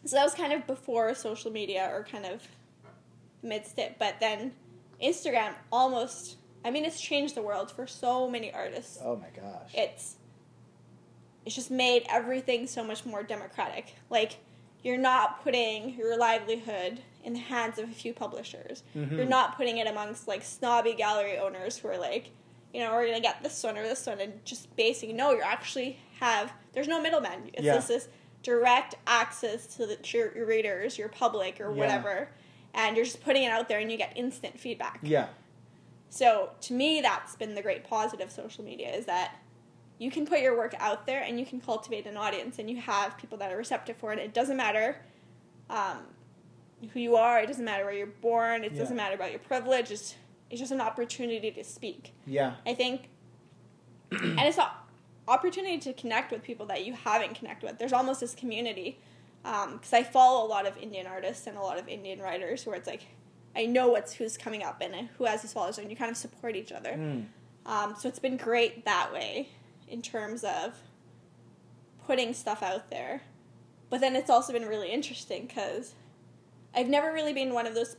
so that was kind of before social media or kind of amidst it. But then Instagram almost, I mean, it's changed the world for so many artists. oh my gosh. It's, it's just made everything so much more democratic. Like, you're not putting your livelihood in the hands of a few publishers. Mhm. You're not putting it amongst like snobby gallery owners who are like, you know, we're gonna get this one or this one and just basing. No, you actually have. There's no middleman. It's Yeah. just this direct access to, the, to your, your readers, your public, or Yeah. whatever, and you're just putting it out there and you get instant feedback. yeah, So to me, that's been the great positive of social media is that you can put your work out there and you can cultivate an audience and you have people that are receptive for it. It doesn't matter um, who you are. It doesn't matter where you're born. It Yeah. doesn't matter about your privilege. It's, it's just an opportunity to speak. yeah, I think, and it's an opportunity to connect with people that you haven't connected with. There's almost this community because I follow a lot of Indian artists and a lot of Indian writers where it's like I know what's who's coming up and who has these followers, and you kind of support each other. Mm. Um, so it's been great that way in terms of putting stuff out there. But then it's also been really interesting because I've never really been one of those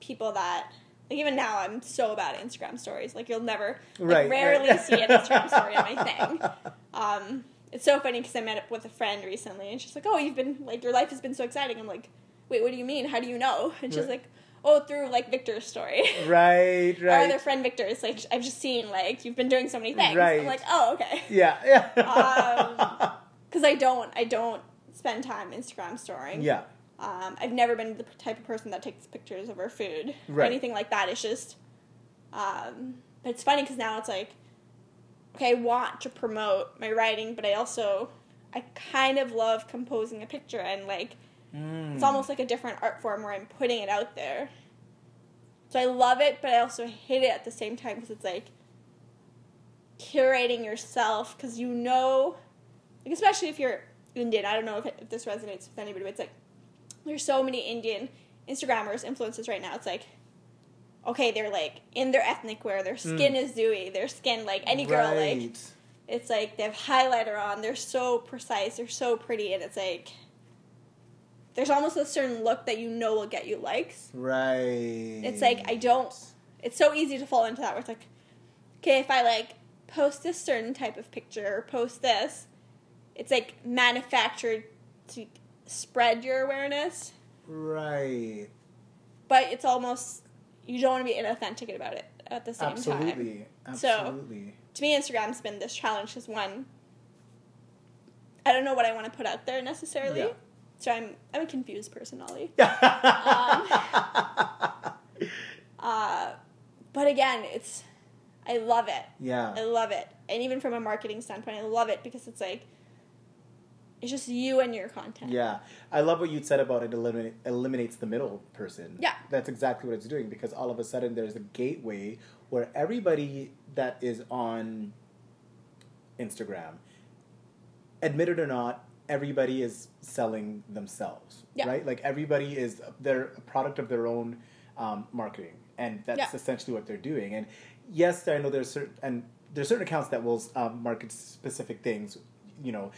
people that, like, even now I'm so bad at Instagram stories. Like, you'll never, like, Right, rarely right. see an Instagram story on my thing. Um, it's so funny because I met up with a friend recently and she's like, oh, you've been, like, your life has been so exciting. I'm like, wait, what do you mean? How do you know? And she's Right. like, oh, through, like, Victor's story. right, right. Our other friend Victor is like, I've just seen like you've been doing so many things. Right. I'm like, oh, okay. Yeah, yeah. Um, Because I don't, I don't spend time Instagram storing. yeah, Um, I've never been the type of person that takes pictures of her food or anything like that. It's just, um, but it's funny because now it's like, okay, I want to promote my writing, but I also, I kind of love composing a picture and like Mm. it's almost like a different art form where I'm putting it out there. So I love it, but I also hate it at the same time because it's like curating yourself because you know, like especially if you're Indian. I don't know if, it, if this resonates with anybody, but it's like there's so many Indian Instagrammers, influencers right now. It's like, okay, they're like in their ethnic wear, their hmm. skin is dewy, their skin like any girl like it's like they have highlighter on. They're so precise. They're so pretty, and it's like there's almost a certain look that you know will get you likes. Right. It's like I don't. It's so easy to fall into that. Where it's like, okay, if I like post this certain type of picture or post this, it's like manufactured to spread your awareness, Right. but it's almost you don't want to be inauthentic about it at the same time. Absolutely. So- Absolutely. to me, Instagram's been this challenge because one, I don't know what I want to put out there necessarily. Yeah. So I'm I'm a confused person, Ollie. Yeah. Uh, but again, it's I love it. Yeah. I love it, and even from a marketing standpoint, I love it because it's like it's just you and your content. Yeah, I love what you said about it eliminate, eliminates the middle person. Yeah. That's exactly what it's doing because all of a sudden there's a gateway where everybody that is on Instagram, admit it or not, everybody is selling themselves, Yeah. right? Like everybody is they're a product of their own um, marketing, and that's Yeah. essentially what they're doing. And yes, I know there's certain and there's certain accounts that will um, market specific things, you know,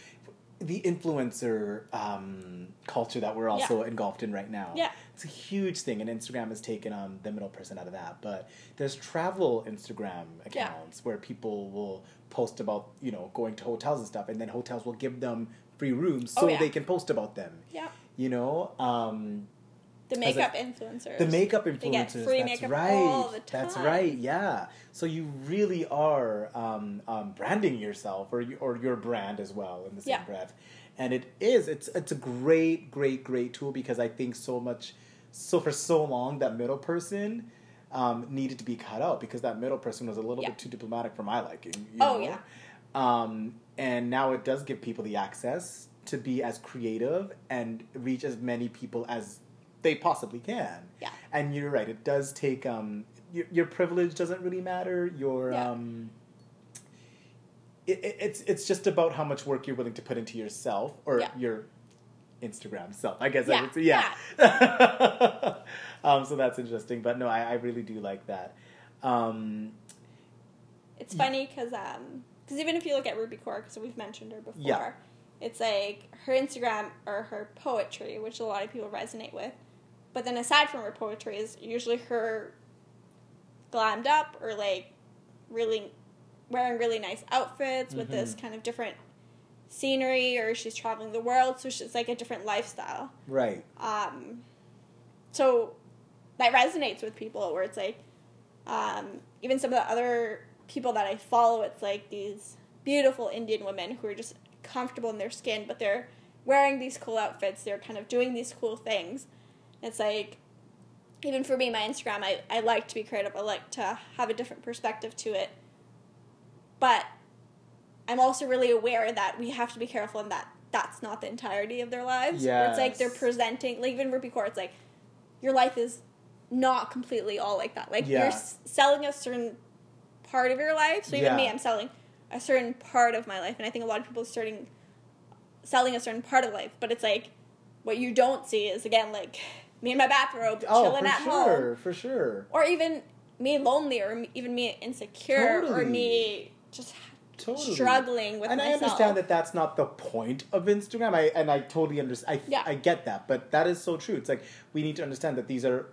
the influencer um, culture that we're also engulfed in right now. Yeah. It's a huge thing, and Instagram has taken um, the middle person out of that. But there's travel Instagram Yeah. accounts where people will post about, you know, going to hotels and stuff, and then hotels will give them free rooms so Oh, yeah. they can post about them. Yeah. You know? Um, The makeup influencers. the makeup influencers. They get free that's makeup right. all the That's right. Yeah. So you really are um, um, branding yourself or or your brand as well in the same Yeah. breath. And it is. It's it's a great, great, great tool because I think so much. So for so long, that middle person um, needed to be cut out because that middle person was a little Yeah. bit too diplomatic for my liking. You Oh, know? yeah. Um, and now it does give people the access to be as creative and reach as many people as they possibly can. Yeah. And you're right. It does take um your, your privilege doesn't really matter. Your Yeah. um. It, it, it's it's just about how much work you're willing to put into yourself or Yeah. your Instagram self. I guess I Yeah, would say yeah. um. So that's interesting, but no, I, I really do like that. Um. It's funny because um, cause even if you look at Rupi Kaur, because we've mentioned her before, Yeah. it's like her Instagram or her poetry, which a lot of people resonate with. But then aside from her poetry, is usually her glammed up or like really wearing really nice outfits with this Mhm. kind of different scenery, or she's traveling the world, so she's like a different lifestyle. Right. Um, so that resonates with people where it's like, um, even some of the other people that I follow, it's like these beautiful Indian women who are just comfortable in their skin, but they're wearing these cool outfits, they're kind of doing these cool things. It's like, even for me, my Instagram, I, I like to be creative, I like to have a different perspective to it. But I'm also really aware that we have to be careful and that that's not the entirety of their lives. Where It's like they're presenting, like even Rupi Kaur, it's like your life is not completely all like that. Like Yeah. you're s- selling a certain part of your life. So even me, I'm selling a certain part of my life, and I think a lot of people are starting selling a certain part of life. But it's like what you don't see is again like me in my bathrobe, Oh, chilling at home sure, for sure. or even me lonely or even me insecure or me just Totally. struggling with and myself. I understand that that's not the point of Instagram. I and I totally understand. I Yeah. I get that, but that is so true. It's like we need to understand that these are.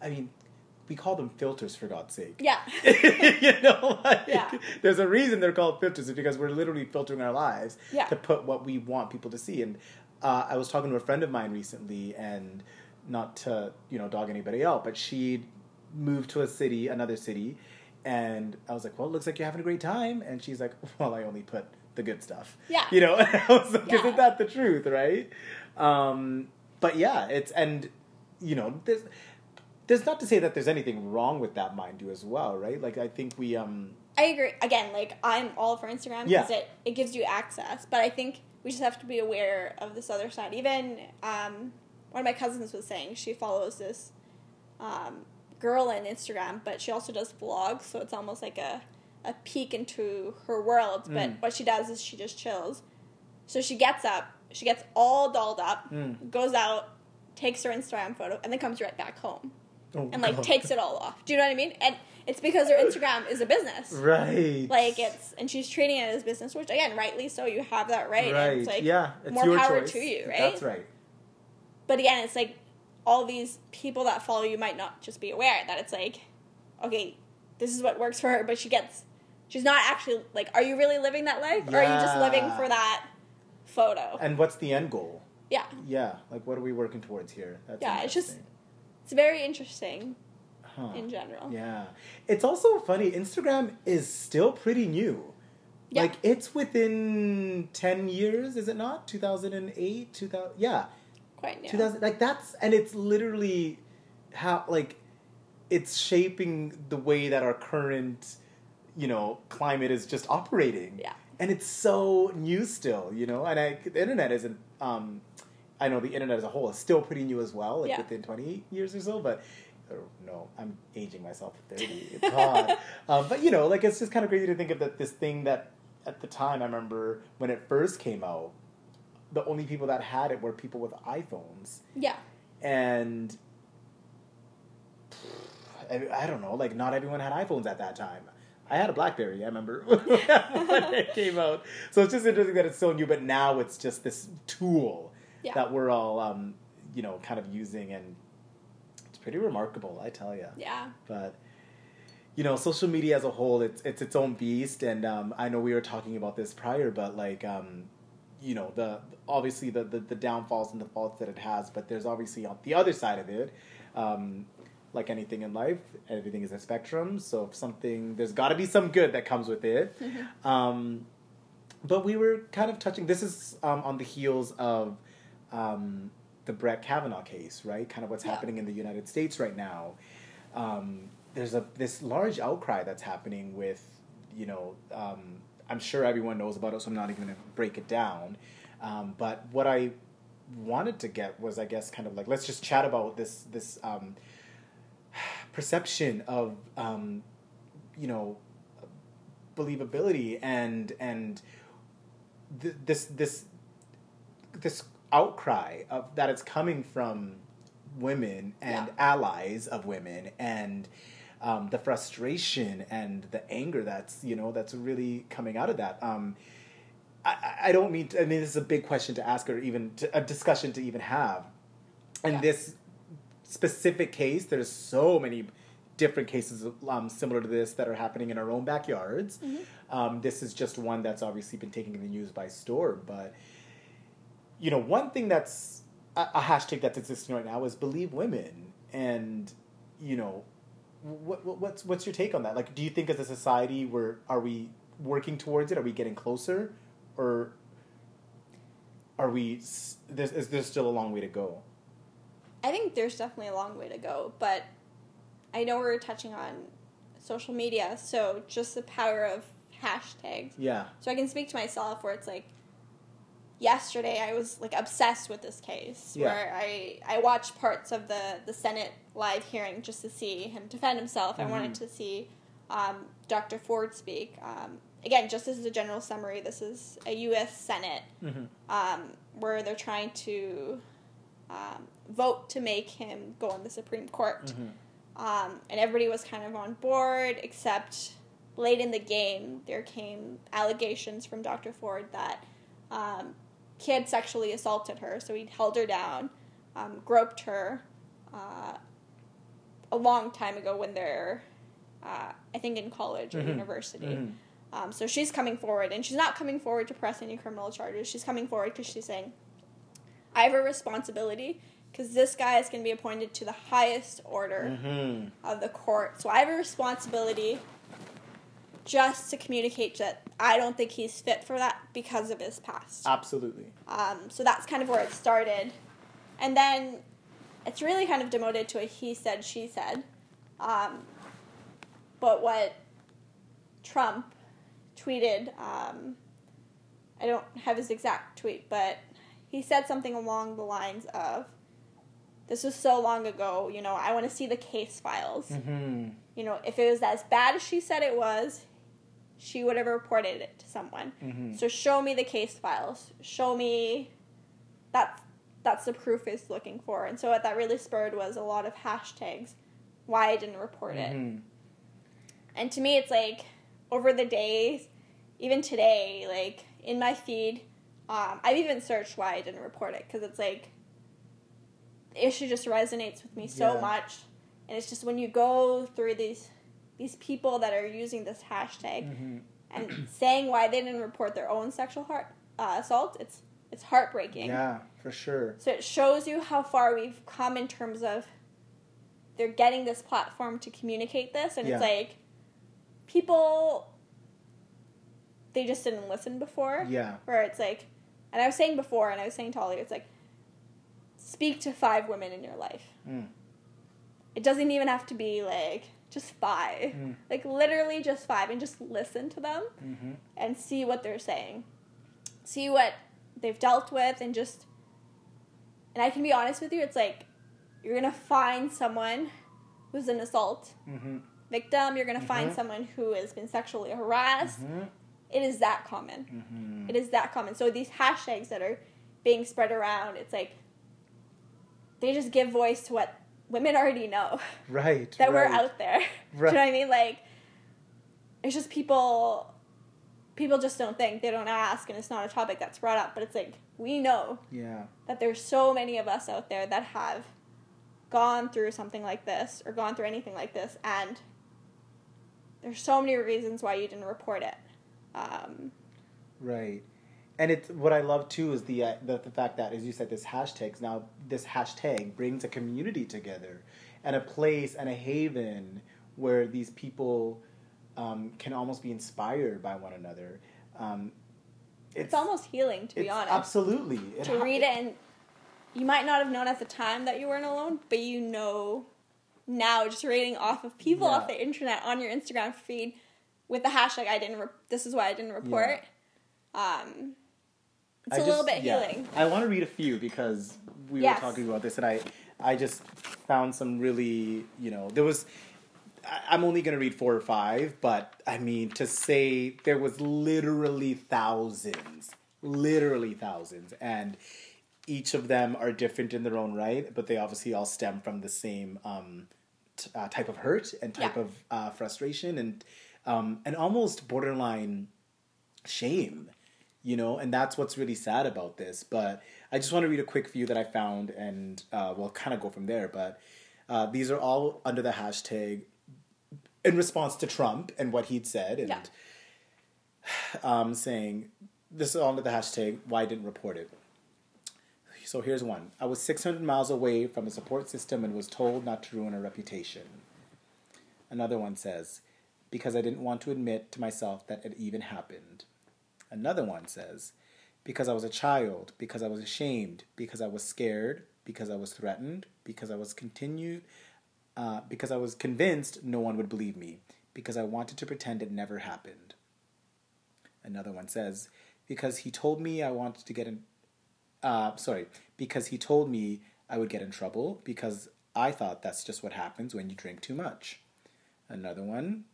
I mean, we call them filters for God's sake. yeah you know, like, Yeah. there's a reason they're called filters. Is because we're literally filtering our lives Yeah. to put what we want people to see. And uh, I was talking to a friend of mine recently, and not to you know dog anybody out, but she moved to a city, another city, and I was like, "Well, it looks like you're having a great time," and she's like, "Well, I only put the good stuff." Yeah. you know. And I was like, Yeah. "Isn't that the truth, right?" Um, but yeah, it's and you know, there's there's not to say that there's anything wrong with that, mind you, as well, right? Like I think we um i agree again like i'm all for instagram because Yeah. it, it gives you access but i think we just have to be aware of this other side even um, one of my cousins was saying she follows this um, girl on instagram but she also does vlogs so it's almost like a, a peek into her world but Mm. what she does is she just chills so she gets up she gets all dolled up Mm. goes out takes her instagram photo and then comes right back home oh, and like God. takes it all off. Do you know what I mean? And it's because her Instagram is a business. right, Like it's and she's treating it as business, which again, rightly so. You have that right. right, And it's like yeah, it's more your power choice. to you, right? That's right. But again, it's like all these people that follow you might not just be aware that it's like, okay, this is what works for her, but she gets she's not actually like, are you really living that life? Or are you just living for that photo? And what's the end goal? yeah. Yeah, like what are we working towards here? That's Yeah, it's just- It's very interesting Huh. in general. Yeah. It's also funny, Instagram is still pretty new. Yeah. Like it's within 10 years, is it not? 2008, 2000 Yeah. Quite new. 2000 like that's and it's literally how like it's shaping the way that our current you know climate is just operating Yeah. and it's so new still you know and I, the internet isn't um i know the internet as a whole is still pretty new as well like Yeah. within 20 years or so but or no i'm aging myself at 30 god um, but you know like it's just kind of crazy to think of that this thing that at the time i remember when it first came out the only people that had it were people with iPhones, Yeah. and I, I don't know, like not everyone had iPhones at that time. I had a BlackBerry. I remember when it came out. So it's just interesting that it's so new, but now it's just this tool Yeah. that we're all, um, you know, kind of using, and it's pretty remarkable. I tell you. Yeah. But you know, social media as a whole, it's it's its own beast, and um, I know we were talking about this prior, but like, um, you know, the obviously the, the the downfalls and the faults that it has, but there's obviously on the other side of it. Um, like anything in life, everything is a spectrum. So if something, there's got to be some good that comes with it. Um, but we were kind of touching. This is um, on the heels of um, the Brett Kavanaugh case, right? Kind of what's Yeah. happening in the United States right now. Um, there's a this large outcry that's happening with, you know, um, I'm sure everyone knows about it, so I'm not even going to break it down. Um, but what I wanted to get was, I guess, kind of like let's just chat about this this um, perception of, um, you know, believability and and th- this this this outcry of that it's coming from women and Yeah. allies of women and um, the frustration and the anger that's you know that's really coming out of that. Um, I, I- don't mean to, I mean this is a big question to ask or even to, a discussion to even have. And Yeah. this specific case there's so many different cases um, similar to this that are happening in our own backyards. Um, this is just one that's obviously been taken in the news by storm but you know one thing that's a, a hashtag that's existing right now is believe women. And you know what, what what's what's your take on that? Like do you think as a society we're are we working towards it? Are we getting closer? Or are we there's, is there still a long way to go? I think there's definitely a long way to go, but I know we're touching on social media, so just the power of hashtags. yeah. So I can speak to myself where it's like yesterday I was like obsessed with this case Yeah. where I I watched parts of the the Senate live hearing just to see him defend himself. I wanted to see um, Dr. Ford speak. Um, again, just as a general summary, this is a U.S. Senate mm-hmm. um, where they're trying to um, vote to make him go on the Supreme Court. Mm-hmm. Um, and everybody was kind of on board, except late in the game, there came allegations from Dr. Ford that um, he had sexually assaulted her. So he held her down, um, groped her uh, a long time ago when they're, uh, I think, in college or Mhm. university. Mhm. Um, so she's coming forward, and she's not coming forward to press any criminal charges. She's coming forward because she's saying, I have a responsibility because this guy is going to be appointed to the highest order Mm-hmm. of the court. So I have a responsibility just to communicate that I don't think he's fit for that because of his past. absolutely Um, so that's kind of where it started. And then it's really kind of demoted to a he said, she said. Um, but what Trump tweeted, um, I don't have his exact tweet, but he said something along the lines of, This was so long ago, you know, I want to see the case files. mm-hmm. You know, if it was as bad as she said it was, she would have reported it to someone. Mm-hmm. So show me the case files. Show me that that's the proof is looking for. And so what that really spurred was a lot of hashtags why I didn't report it. Mm-hmm. And to me it's like over the days, even today, like in my feed, um, I've even searched why I didn't report it because it's like the issue just resonates with me so Yeah. much. And it's just when you go through these these people that are using this hashtag Mm-hmm. and saying why they didn't report their own sexual heart, uh, assault, it's it's heartbreaking. yeah for sure So it shows you how far we've come in terms of they're getting this platform to communicate this, and Yeah. it's like people they just didn't listen before. yeah Where it's like, and I was saying before, and I was saying to Ollie, it's like speak to five women in your life. Mm. It doesn't even have to be like just five, Mm. like literally just five, and just listen to them Mm-hmm. and see what they're saying. See what they've dealt with and just and I can be honest with you, it's like you're gonna find someone who's an assault Mm-hmm. victim, you're gonna find Mhm. someone who has been sexually harassed. Mm-hmm. It is that common. Mm-hmm. It is that common. So these hashtags that are being spread around, it's like they just give voice to what women already know. right that we're out there. Do you know what I mean? Like, it's just people people just don't think they don't ask and it's not a topic that's brought up but it's like we know Yeah. that there's so many of us out there that have gone through something like this or gone through anything like this and there's so many reasons why you didn't report it um, Right. And it's what I love too is the, uh, the the fact that as you said this hashtags now this hashtag brings a community together and a place and a haven where these people um, can almost be inspired by one another. Um, it's, almost healing to be honest Absolutely. It to ha- read it and you might not have known at the time that you weren't alone but you know now just reading off of people Yeah. off the internet on your instagram feed with the hashtag i didn't re- this is why i didn't report um it's I a little bit yeah. healing I want to read a few because we Yes. were talking about this, and I, I just found some really, you know, there was. I'm only going to read four or five, but I mean to say there was literally thousands, literally thousands, and each of them are different in their own right, but they obviously all stem from the same um, t- uh, type of hurt and type Yeah. of uh, frustration and um, and almost borderline shame, you know, and that's what's really sad about this. But I just want to read a quick few that I found, and uh, we'll kind of go from there. But uh, these are all under the hashtag in response to Trump and what he'd said, and Yeah. um, saying this is all under the hashtag why I didn't report it. So here's one. I was 600 miles away from a support system and was told not to ruin a reputation. Another one says, because I didn't want to admit to myself that it even happened. Another one says, because I was a child, because I was ashamed, because I was scared, because I was threatened, because I was continued, uh, because I was convinced no one would believe me, because I wanted to pretend it never happened. Another one says, because he told me I wanted to get in, uh, sorry, because he told me I would get in trouble, because I thought that's just what happens when you drink too much. Another one,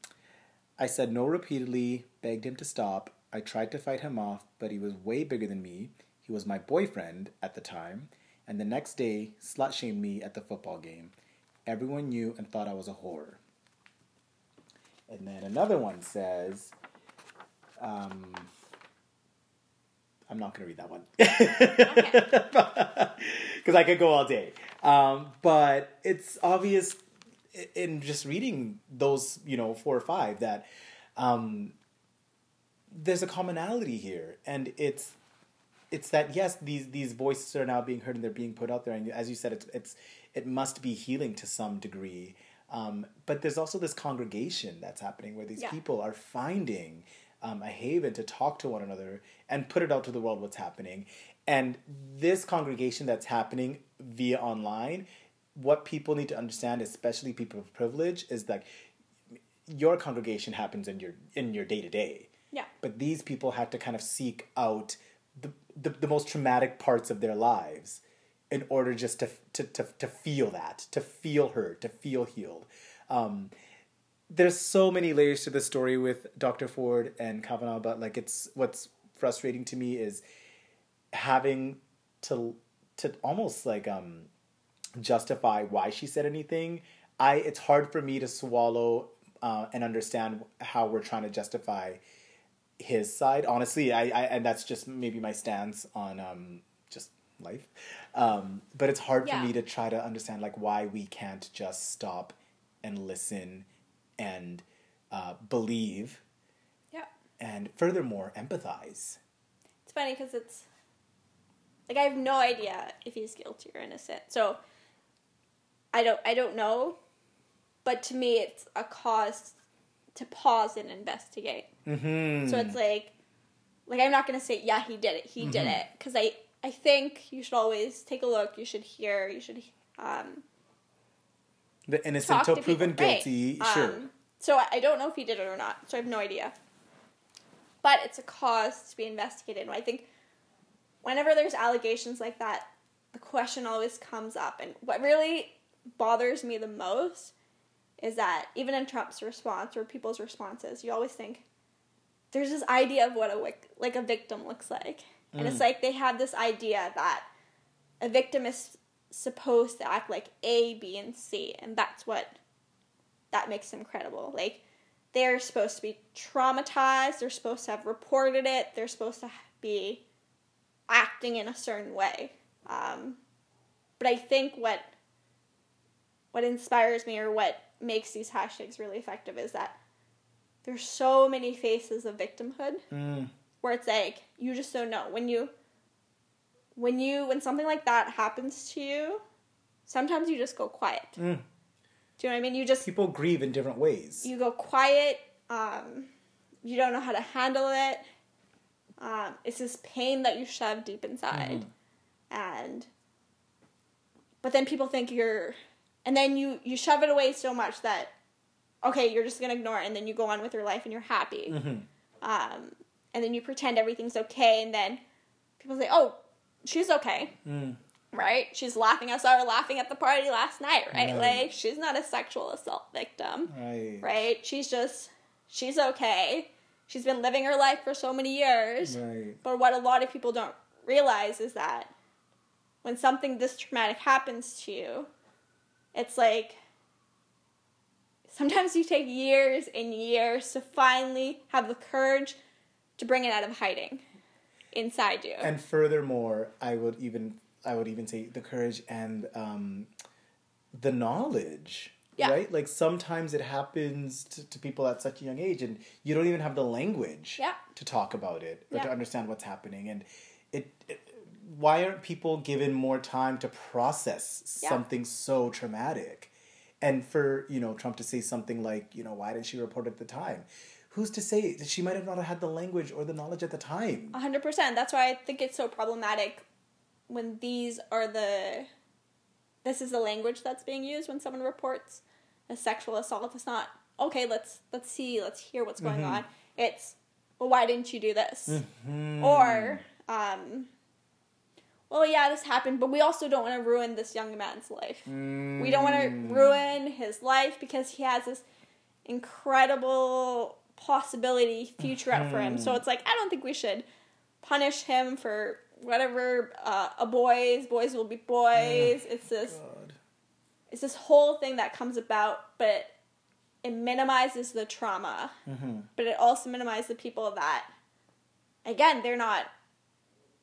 I said no repeatedly, begged him to stop. I tried to fight him off, but he was way bigger than me. He was my boyfriend at the time, and the next day slut shamed me at the football game. Everyone knew and thought I was a whore. And then another one says, um, I'm not going to read that one. Because I could go all day. Um, but it's obvious in just reading those, you know, four or five that um, there's a commonality here. And it's it's that yes, these these voices are now being heard and they're being put out there, and as you said, it's it's it must be healing to some degree. Um, but there's also this congregation that's happening where these Yeah. people are finding um, a haven to talk to one another and put it out to the world what's happening. And this congregation that's happening via online, what people need to understand, especially people of privilege, is that your congregation happens in your in your day to day yeah but these people had to kind of seek out the, the, the most traumatic parts of their lives in order just to, to, to, to feel that, to feel her, to feel healed. Um, there's so many layers to the story with Dr. Ford and Kavanaugh, but like it's what's frustrating to me is having to to almost like um justify why she said anything. I it's hard for me to swallow uh, and understand how we're trying to justify his side. Honestly, I, I and that's just maybe my stance on um life. Um, but it's hard Yeah. for me to try to understand like why we can't just stop and listen and uh, believe yeah and furthermore empathize. it's funny because it's like i have no idea if he's guilty or innocent so i don't i don't know but to me it's a cause to pause and investigate Mm-hmm. So it's like, like I'm not gonna say yeah he did it, he did Mhm. it, because I I think you should always take a look. You should hear. You should um, the innocent till proven people. Right. guilty. Um, sure. So I I don't know if he did it or not. So I have no idea. But it's a cause to be investigated. And I think whenever there's allegations like that, the question always comes up. And what really bothers me the most is that even in Trump's response or people's responses, you always think there's this idea of what a like a victim looks like, and it's Mm. like they have this idea that a victim is supposed to act like A, B, and C, and that's what that makes them credible. Like they're supposed to be traumatized. They're supposed to have reported it. They're supposed to be acting in a certain way. Um, but I think what what inspires me or what makes these hashtags really effective is that there's so many faces of victimhood Mm. Where it's like you just don't know. When you when you when something like that happens to you sometimes you just go quiet. Mm. do you know what i mean? You just People grieve in different ways. you go quiet um, you don't know how to handle it. Um, it's this pain that you shove deep inside. And but then people think you're and then you you shove it away so much that okay you're just gonna ignore it and then you go on with your life and you're happy. Mhm. um, and then you pretend everything's okay and then people say oh she's okay Mm. right she's laughing i saw her laughing at the party last night right, Right. like she's not a sexual assault victim Right. right? She's just, she's okay. She's been living her life for so many years. Right. But what a lot of people don't realize is that when something this traumatic happens to you, it's like sometimes you take years and years to finally have the courage to bring it out of hiding inside you. And furthermore, I would even I would even say the courage and um, the knowledge. Yeah. Right? Like sometimes it happens to, to people at such a young age and you don't even have the language Yeah. to talk about it or to understand what's happening. And it, it why aren't people given more time to process Yeah. something so traumatic? And for, you know, Trump to say something like, you know, why didn't she report at the time? Who's to say that she might have not had the language or the knowledge at the time? A hundred percent. That's why I think it's so problematic when these are the this is the language that's being used when someone reports a sexual assault. It's not okay. Let's let's see. Let's hear what's going Mhm. on. It's well, why didn't you do this? Mhm. Or um, well, yeah, this happened, but we also don't want to ruin this young man's life. We don't want to Mm. ruin his life because he has this incredible possibility future up for him. So Mhm. it's like I don't think we should punish him for whatever uh, a boys boys will be boys. It's this God. it's this whole thing that comes about, but it minimizes the trauma, Mhm. but it also minimizes the people that again they're not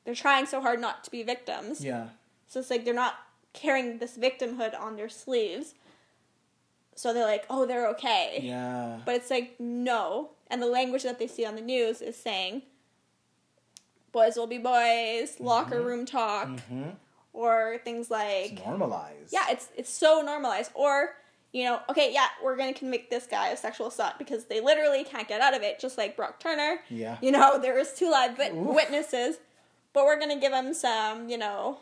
they're trying so hard not to be victims. Yeah. So it's like they're not carrying this victimhood on their sleeves. So they're like, oh, they're okay. Yeah. But it's like, no. And the language that they see on the news is saying, boys will be boys, locker room talk, hmm or things like, It's normalized. yeah, it's it's so normalized. Or, you know, okay, yeah, we're gonna convict this guy of sexual assault because they literally can't get out of it, just like Brock Turner. Yeah. You know, there was two live wit- witnesses, but we're gonna give him some, you know,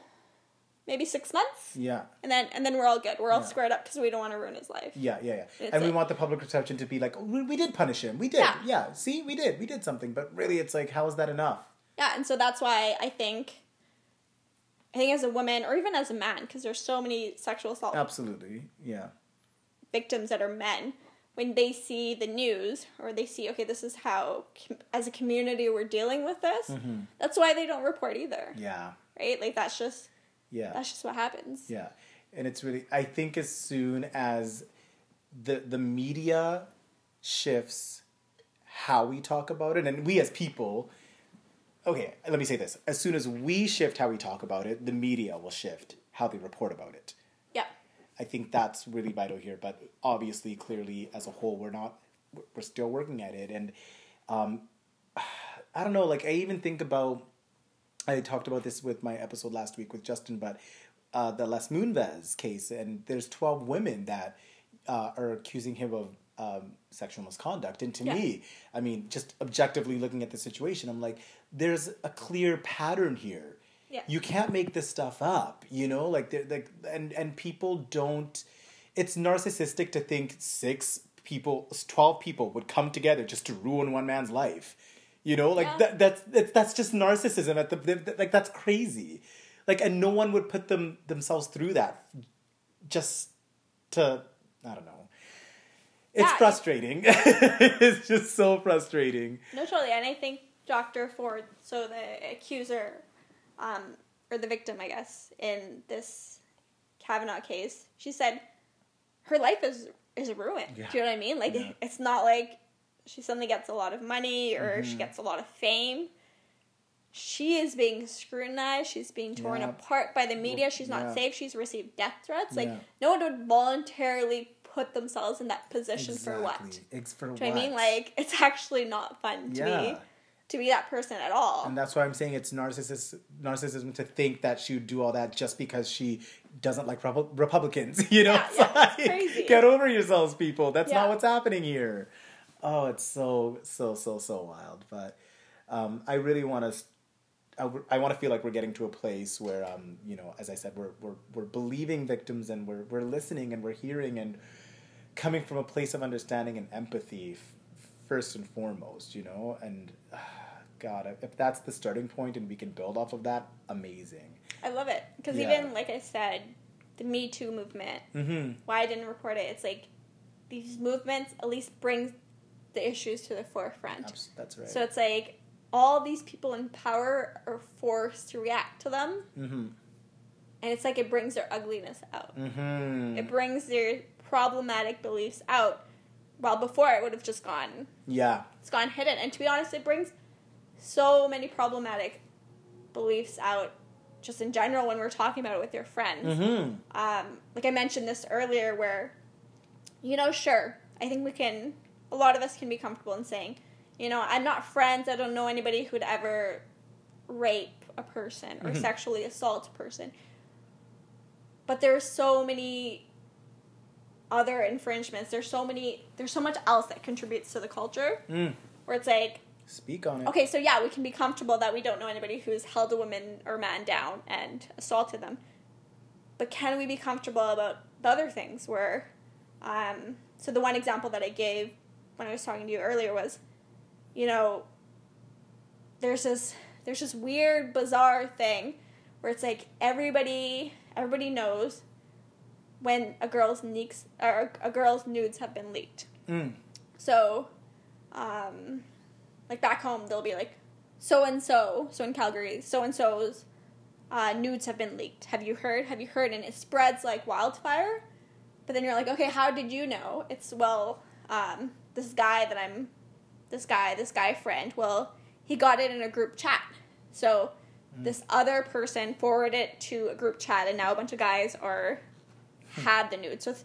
maybe six months, Yeah. and then and then we're all good. We're all Yeah. squared up because we don't want to ruin his life. Yeah, yeah, yeah. It's and we like- want the public perception to be like, oh, we, we did punish him. We did. Yeah. Yeah. See, we did. We did something. But really, it's like, how is that enough? Yeah, and so that's why I think, I think as a woman or even as a man, because there's so many sexual assault Absolutely. Yeah. victims that are men, when they see the news or they see, okay, this is how as a community we're dealing with this. Mhm. That's why they don't report either, Yeah. right? Like that's just Yeah. that's just what happens. Yeah, and it's really. I think as soon as the the media shifts how we talk about it, and we as people, okay, let me say this: as soon as we shift how we talk about it, the media will shift how they report about it. Yeah, I think that's really vital here. But obviously, clearly, as a whole, we're not. We're still working at it, and um, I don't know. Like I even think about. I talked about this with my episode last week with Justin, but uh, the Les Moonves case, and there's twelve women that uh, are accusing him of um, sexual misconduct. And to Yeah. me, I mean, just objectively looking at the situation, I'm like, there's a clear pattern here yeah, you can't make this stuff up you know like like and and people don't it's narcissistic to think six people 12 people would come together just to ruin one man's life you know like Yeah. that that's that's that's just narcissism at the, like that's crazy like and no one would put them themselves through that just to i don't know it's Yeah. frustrating it's just so frustrating no, totally. And I think Dr. Ford, so the accuser, um, or the victim, I guess, in this Kavanaugh case, she said her life is is ruined. Yeah. Do you know what I mean? Like Yeah. it's not like she suddenly gets a lot of money or Mm-hmm. she gets a lot of fame, she is being scrutinized. She's being torn Yeah. apart by the media. She's not Yeah. safe. She's received death threats. Like Yeah. no one would voluntarily put themselves in that position for what? It's for Do what? you I mean? Like it's actually not fun to be to be that person at all. And that's why I'm saying it's narcissist, narcissism to think that she would do all that just because she doesn't like Repu- Republicans. You know, Yeah, It's yeah, it's like, get over yourselves, people. That's not what's happening here. Oh, it's so so so so wild. But um, I really want to. I, I want to feel like we're getting to a place where, um, you know, as I said, we're, we're, we're believing victims and we're, we're listening and we're hearing and coming from a place of understanding and empathy f- first and foremost, you know, and uh, God, if that's the starting point and we can build off of that, amazing. I love it because Yeah. even like I said, the Me Too movement. Mm-hmm. Why I didn't report it? It's like these movements at least bring the issues to the forefront. That's right. So it's like all these people in power are forced to react to them, mm-hmm. and it's like it brings their ugliness out. Mm-hmm. It brings their problematic beliefs out. While before it would have just gone, Yeah. it's gone hidden. And to be honest, it brings so many problematic beliefs out, just in general when we're talking about it with your friends. Mm-hmm. Um, like I mentioned this earlier, where, you know, sure, I think we can, a lot of us can be comfortable in saying, you know, I'm not friends, I don't know anybody who'd ever rape a person or Mhm. sexually assault a person. But there are so many other infringements. There's so many, there's so much else that contributes to the culture Mm. where it's like, Speak on it. Okay, so yeah, we can be comfortable that we don't know anybody who's held a woman or man down and assaulted them. But can we be comfortable about the other things where um so the one example that I gave when I was talking to you earlier was, you know, there's this there's this weird bizarre thing where it's like everybody everybody knows when a girl's neeks or a girl's nudes have been leaked. Mm. So, um, like back home, they'll be like, so and so, so in Calgary, so and so's uh, nudes have been leaked. Have you heard? Have you heard? And it spreads like wildfire. But then you're like, okay, how did you know? It's well, um, this guy that I'm, this guy, this guy friend. Well, he got it in a group chat. So this other person forwarded it to a group chat, and now a bunch of guys are had the nudes. So it's,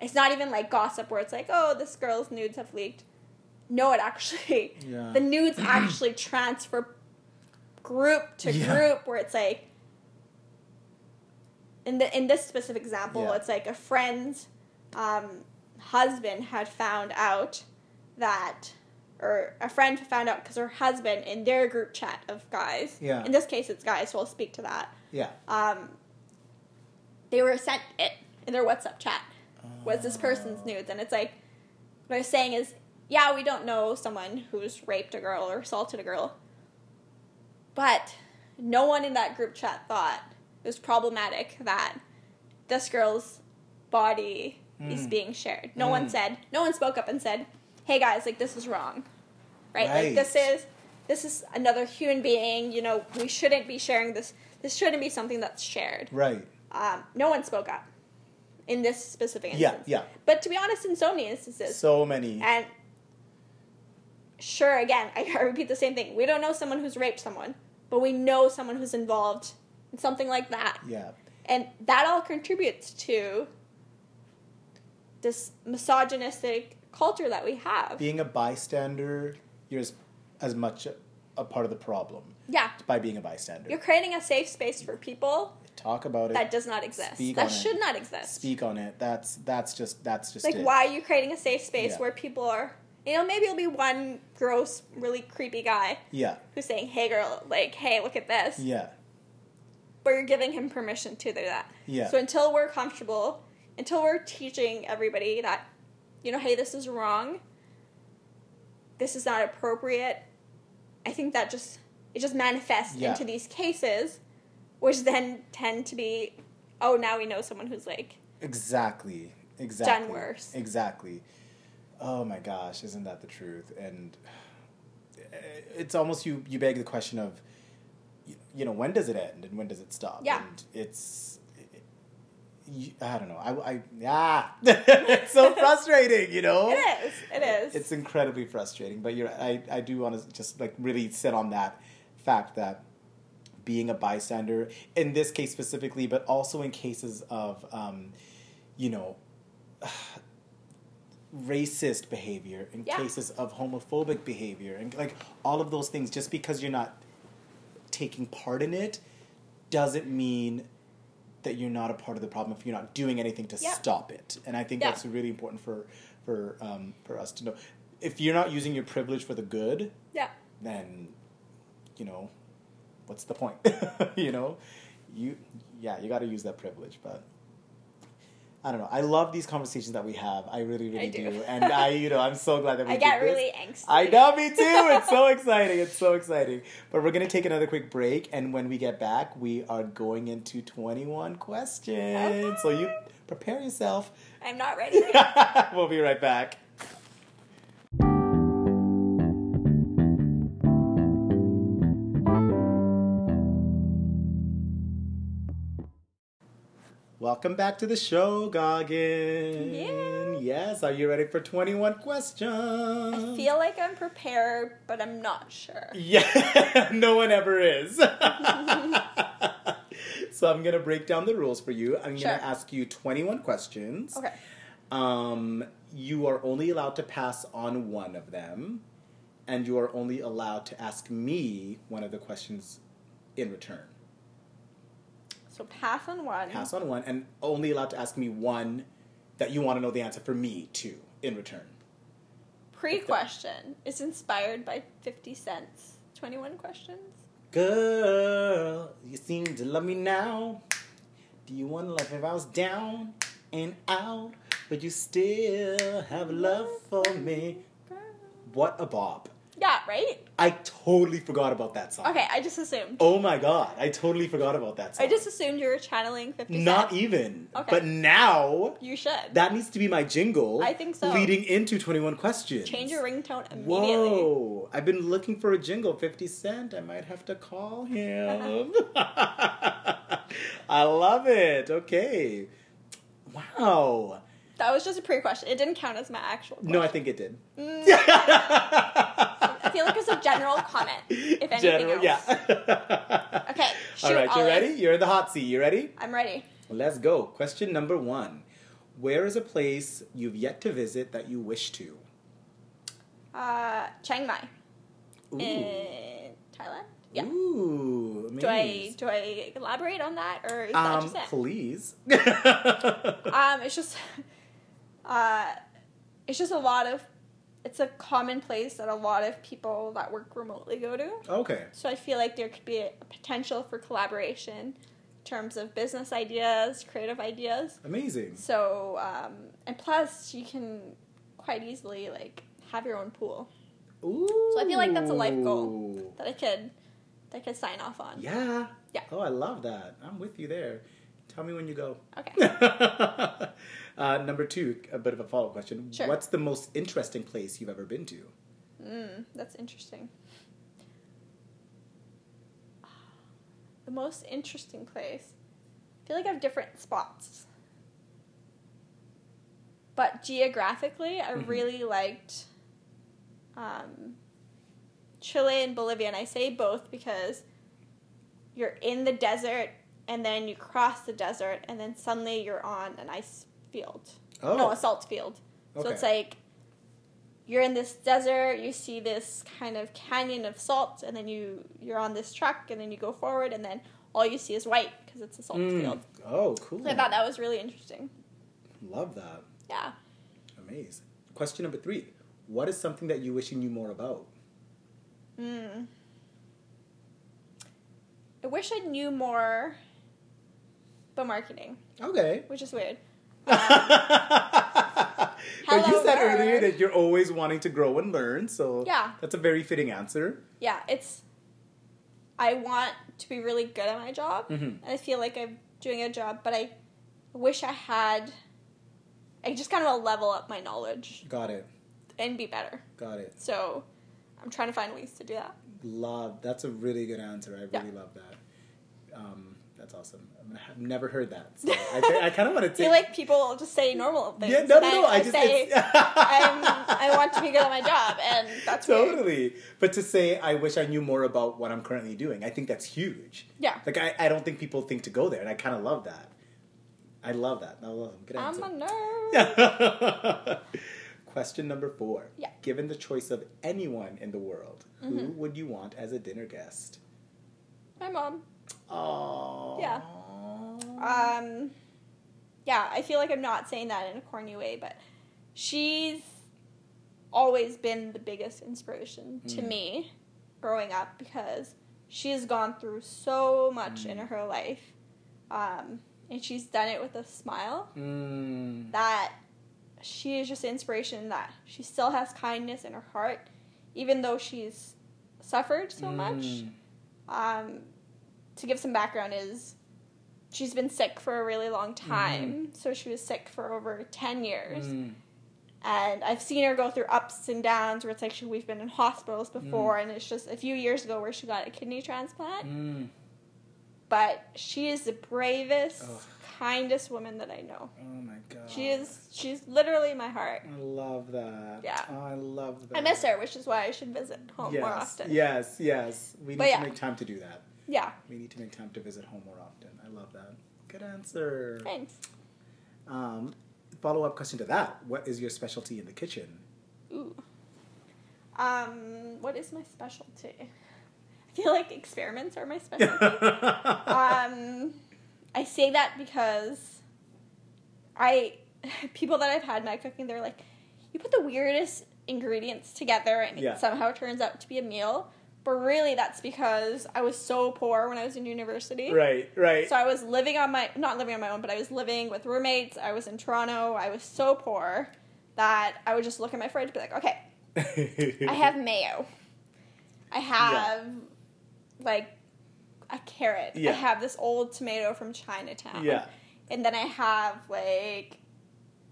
it's not even like gossip where it's like, oh, this girl's nudes have leaked. No, it actually Yeah. the nudes actually transfer group to Yeah. group where it's like in the in this specific example, Yeah. it's like a friend's um, husband had found out that or a friend found out because her husband in their group chat of guys. Yeah. In this case, it's guys, so I'll speak to that. Yeah. Um, they were sent it in their WhatsApp chat was this person's nudes, and it's like what I was saying is, yeah, we don't know someone who's raped a girl or assaulted a girl, but no one in that group chat thought it was problematic that this girl's body is Mm. being shared. No one Mm. said, no one spoke up and said, "Hey guys, like this is wrong." Right? Right. Like this is this is another human being, you know, we shouldn't be sharing this. This shouldn't be something that's shared. Right. Um, no one spoke up in this specific Yeah. instance. Yeah. But to be honest, in so many instances, So many. and sure, again, I I repeat the same thing. We don't know someone who's raped someone, but we know someone who's involved in something like that. Yeah. And that all contributes to this misogynistic culture that we have. Being a bystander, you're as, as much a, a part of the problem yeah. by being a bystander. You're creating a safe space for people Talk about it. that does not exist. Speak that on it. should not exist. Speak on it. That's that's just that's just like it. why are you creating a safe space Yeah. where people are you know maybe it'll be one gross really creepy guy Yeah. who's saying hey girl like hey look at this Yeah. but you're giving him permission to do that Yeah. so until we're comfortable until we're teaching everybody that you know hey this is wrong this is not appropriate i think that just it just manifests Yeah. into these cases which then tend to be oh now we know someone who's like Exactly. Exactly. done worse. Exactly. Oh my gosh, isn't that the truth? And eh, it's almost you you beg the question of you, you know when does it end and when does it stop? Yeah. And it's you, I don't know. I, I yeah, it's so frustrating. You know, It is. It is. It's incredibly frustrating. But you're, I, I do want to just like really sit on that fact that being a bystander in this case specifically, but also in cases of, um, you know, racist behavior, in Yeah. cases of homophobic behavior, and like all of those things, just because you're not taking part in it, doesn't mean that you're not a part of the problem if you're not doing anything to stop it. And I think Yeah. that's really important for for um, for us to know. If you're not using your privilege for the good, yeah. then you know what's the point? you know, you yeah, you got to use that privilege, but. I don't know. I love these conversations that we have. I really, really I do. And I, you know, I'm so glad that we I get really angsty. I know, me too. It's so exciting. It's so exciting. But we're going to take another quick break. And when we get back, we are going into 21 questions. Okay. So you prepare yourself. I'm not ready. we'll be right back. Welcome back to the show, Gagan. Yeah. Yes, are you ready for 21 questions? I feel like I'm prepared, but I'm not sure. Yeah, no one ever is. so I'm gonna break down the rules for you. I'm Sure. gonna ask you 21 questions. Okay. Um, you are only allowed to pass on one of them, and you are only allowed to ask me one of the questions in return. So pass on one. Pass on one, and only allowed to ask me one that you want to know the answer for me too in return. Pre question is inspired by 50 Cent's 21 questions. Girl, you seem to love me now. Do you want to love if I was down and out, but you still have love for me? What a bop. Yeah, right? I totally forgot about that song. Okay, I just assumed. Oh my god, I totally forgot about that song. I just assumed you were channeling 50 Cent. Not even. Okay. But now, You should. that needs to be my jingle. I think so. Leading into 21 questions. Change your ringtone immediately. Whoa! I've been looking for a jingle. Fifty Cent. I might have to call him. I love it. Okay. Wow. That was just a pre question. It didn't count as my actual question. No, I think it did. Mm, feel like it's a general comment, if anything General, else. yeah. Okay, All shoot, right, you ready? You're in the hot seat. You ready? I'm ready. Let's go. Question number one. Where is a place you've yet to visit that you wish to? Uh, Chiang Mai Ooh. in Thailand. Yeah. Ooh, Do I do I elaborate on that or is that Um, just it? please. Um, it's just, uh, it's just a lot of, it's a common place that a lot of people that work remotely go to. okay. So I feel like there could be a, potential for collaboration in terms of business ideas, creative ideas. Amazing. So, um, and plus you can quite easily like have your own pool Ooh. So I feel like that's a life goal. that I could, that I could sign off on. Yeah. Yeah. Oh, I love that. I'm with you there. Tell me when you go. Okay. uh, number two, a bit of a follow up question. Sure. What's the most interesting place you've ever been to? Mm, that's interesting. The most interesting place. I feel like I have different spots. But geographically, I Mhm. really liked um, Chile and Bolivia. And I say both because you're in the desert and then you cross the desert and then suddenly you're on an ice field. Oh. No, a salt field. So it's like you're in this desert, you see this kind of canyon of salt, and then you you're on this truck, and then you go forward, and then all you see is white because it's a salt Mm. field. Oh, cool. So I thought that was really interesting. Love that. Yeah. Amazing. Question number three. What is something that you wish you knew more about? Mm. I wish I knew more about marketing, Okay. which is weird. But you said bird. earlier that you're always wanting to grow and learn, so Yeah. that's a very fitting answer. Yeah, it's. I want to be really good at my job, Mhm. and I feel like I'm doing a job, but I wish I had. I just kind of level up my knowledge Got it. and be better. Got it. So, I'm trying to find ways to do that. Love. That's a really good answer. I Yeah. really love that. Um, That's awesome. I I've never heard that. So I, I kind of want to take. feel like people just say normal things. yeah, no, no, no. I, just say I want to be good at my job, and that's weird. totally. But to say I wish I knew more about what I'm currently doing, I think that's huge. Yeah. Like I, I don't think people think to go there, and I kind of love that. I love that. I love good answer. I'm a nerd. Question number four. Yeah. Given the choice of anyone in the world, who Mm-hmm. would you want as a dinner guest? My mom. Oh. Yeah. Um, yeah, I feel like I'm not saying that in a corny way, but she's always been the biggest inspiration to Mm. me growing up because she's gone through so much in Mm. her life. Um, and she's done it with a smile Mm. that she is just inspiration that she still has kindness in her heart, even though she's suffered so much. Mm. Um, to give some background is she's been sick for a really long time. So she was sick for over 10 years. Mm. And I've seen her go through ups and downs where it's like she, we've been in hospitals before, and it's just a few years ago where she got a kidney transplant. Mm. But she is the bravest, kindest woman that I know. Oh my god. She is, she's literally my heart. I love that. Yeah. Oh, I love that. I miss her, which is why I should visit home yes. more often. Yes, yes. We need to make time to do that. Yeah. We need to make time to visit home more often. I love that. Good answer. Thanks. Um, follow up question to that: What is your specialty in the kitchen? Ooh. Um, what is my specialty? I feel like experiments are my specialty. um, I say that because I people that I've had my cooking, they're like, you put the weirdest ingredients together and Yeah. it somehow turns out to be a meal. But really, that's because I was so poor when I was in university. right, right. So I was living on my not living on my own, but I was living with roommates. I was in Toronto. I was so poor that I would just look at my fridge and be like, okay, I have mayo. I have like a carrot. Yeah. I have this old tomato from Chinatown. Yeah. And then I have like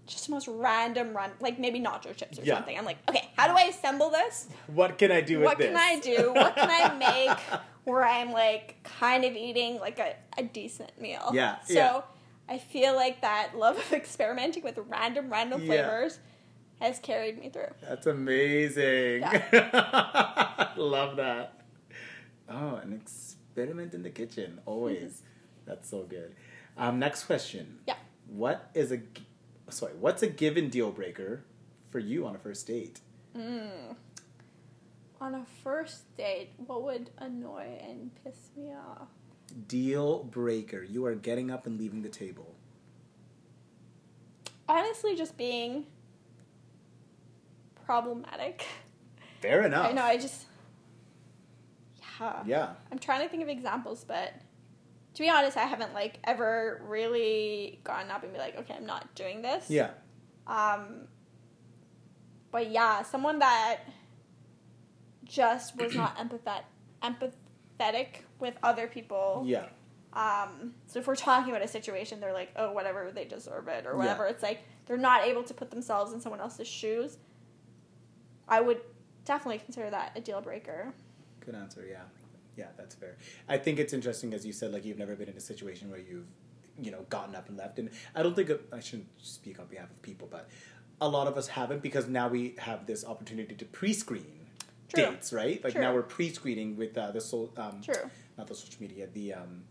just the most random run like maybe nacho chips or Yeah. something. I'm like, okay, how do I assemble this? What can I do with what this? can I do? What can I make where I'm like kind of eating like a, a decent meal? Yeah, So yeah. I feel like that love of experimenting with random, random Yeah. flavors has carried me through. That's amazing. Love that. Oh, an experiment in the kitchen. Always. That's so good. Um, next question. Yeah. What is a sorry? What's a given deal breaker for you on a first date? Mm. On a first date, what would annoy and piss me off? Deal breaker. You are getting up and leaving the table. Honestly, just being problematic. Fair enough. I know, I just. Yeah. Yeah. I'm trying to think of examples, but to be honest, I haven't like ever really gotten up and be like, okay, I'm not doing this. Yeah. Um. But yeah, someone that just was not empathetic, empathetic with other people. Yeah. Um. So if we're talking about a situation, they're like, oh, whatever, they deserve it, or Yeah. whatever. It's like they're not able to put themselves in someone else's shoes. I would definitely consider that a deal breaker. Good answer. Yeah, yeah, that's fair. I think it's interesting, as you said, like you've never been in a situation where you've, you know, gotten up and left. And I don't think it- I shouldn't speak on behalf of people, but a lot of us haven't because now we have this opportunity to pre-screen True. dates, right? Like True. now we're pre-screening with uh, the so um, True. not the social media, the um,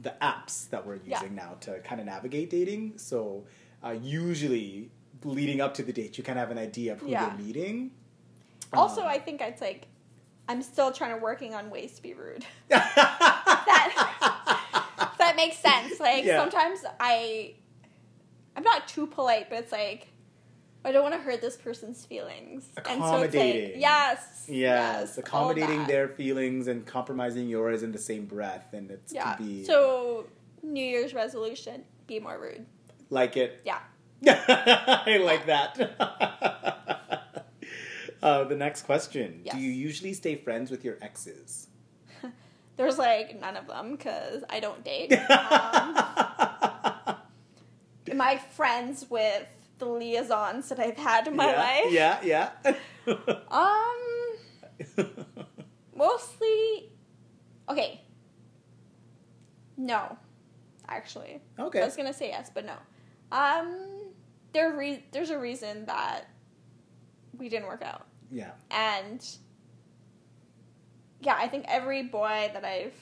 the apps that we're using Yeah. now to kind of navigate dating. So uh, usually leading up to the date, you kind of have an idea of who Yeah. you're meeting. Also, Um, I think it's like I'm still trying to working on ways to be rude. that that makes sense. Like Yeah. sometimes I, I'm not too polite, but it's like I don't want to hurt this person's feelings. And so Accommodating. like, yes, Yes, all accommodating their feelings and compromising yours in the same breath, and it's Yeah. can be So New Year's resolution: be more rude. like it. Yeah. I like that. uh, the next question: Yes. Do you usually stay friends with your exes? There's like none of them because I don't date. Um, am I friends with the liaisons that I've had in my yeah, life? Yeah, yeah. Um, mostly. Okay. No, actually. Okay. I was gonna say yes, but no. Um, there re- there's a reason that we didn't work out, Yeah. and yeah, I think every boy that I've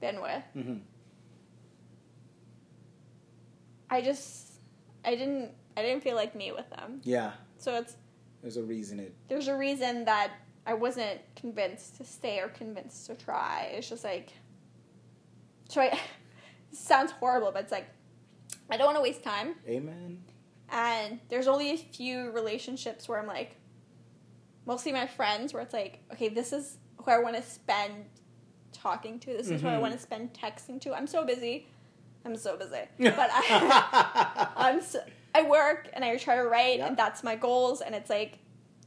been with, hmm I just I didn't I didn't feel like me with them. Yeah. So it's There's a reason it. there's a reason that I wasn't convinced to stay or convinced to try. It's just like, so I, it sounds horrible, but it's like, I don't want to waste time. Amen. And there's only a few relationships where I'm like, mostly my friends, where it's like, okay, this is who I want to spend talking to. This is who I Mhm. want to spend texting to. I'm so busy. I'm so busy. But I, I'm so, I work and I try to write, Yep. and that's my goals. And it's like,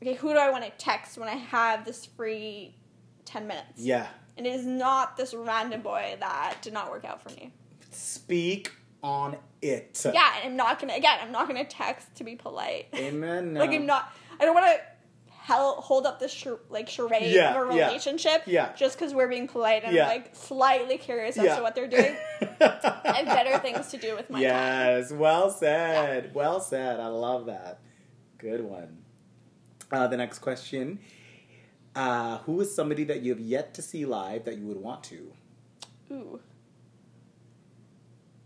okay, who do I want to text when I have this free ten minutes? yeah. And it is not this random boy that did not work out for me. Speak on it. Yeah, and I'm not gonna again. I'm not gonna text to be polite. Amen. No. Like I'm not. I don't want to hell hold up this char- like charade Yeah, of a relationship. yeah. Just because we're being polite and Yeah. Like slightly curious as to what they're doing. I have better things to do with my time. yes. Well said. Well said. I love that. Good one. Uh, the next question. Uh, who is somebody that you have yet to see live that you would want to? Ooh.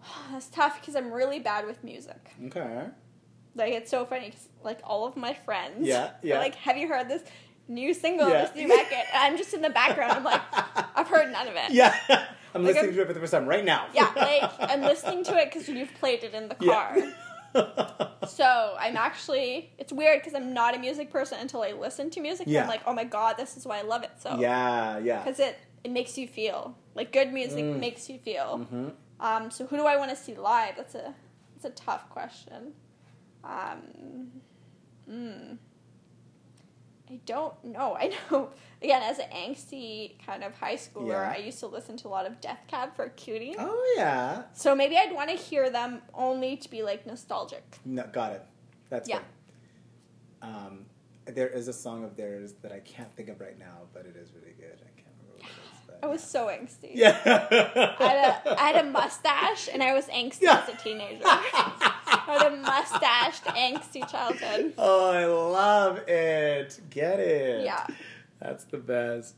That's tough because I'm really bad with music. Okay. Like it's so funny 'cause, like all of my friends, Yeah, are yeah. like, have you heard this new single, Yeah. this new record? And I'm just in the background. I'm like, I've heard none of it. Yeah. I'm Like, listening I'm- to it for the first time right now. Yeah, like I'm listening to it because you've played it in the car. Yeah. So I'm actually it's weird because I'm not a music person until I listen to music. Yeah. I'm like, oh my god, this is why I love it so. yeah, yeah. Because it it makes you feel like good music Mm. makes you feel. hmm Um, so who do I want to see live? That's a that's a tough question. Um, mm, I don't know. I know again as an angsty kind of high schooler, Yeah. I used to listen to a lot of Death Cab for Cutie. Oh yeah. So maybe I'd want to hear them only to be like nostalgic. No, got it. That's Yeah. good. Um, there is a song of theirs that I can't think of right now, but it is really good. I can't remember what it is. But I was so angsty. yeah. I had, a, I had a mustache and I was angsty Yeah. as a teenager. I had a mustached, angsty childhood. oh, I love it. Get it. Yeah. That's the best.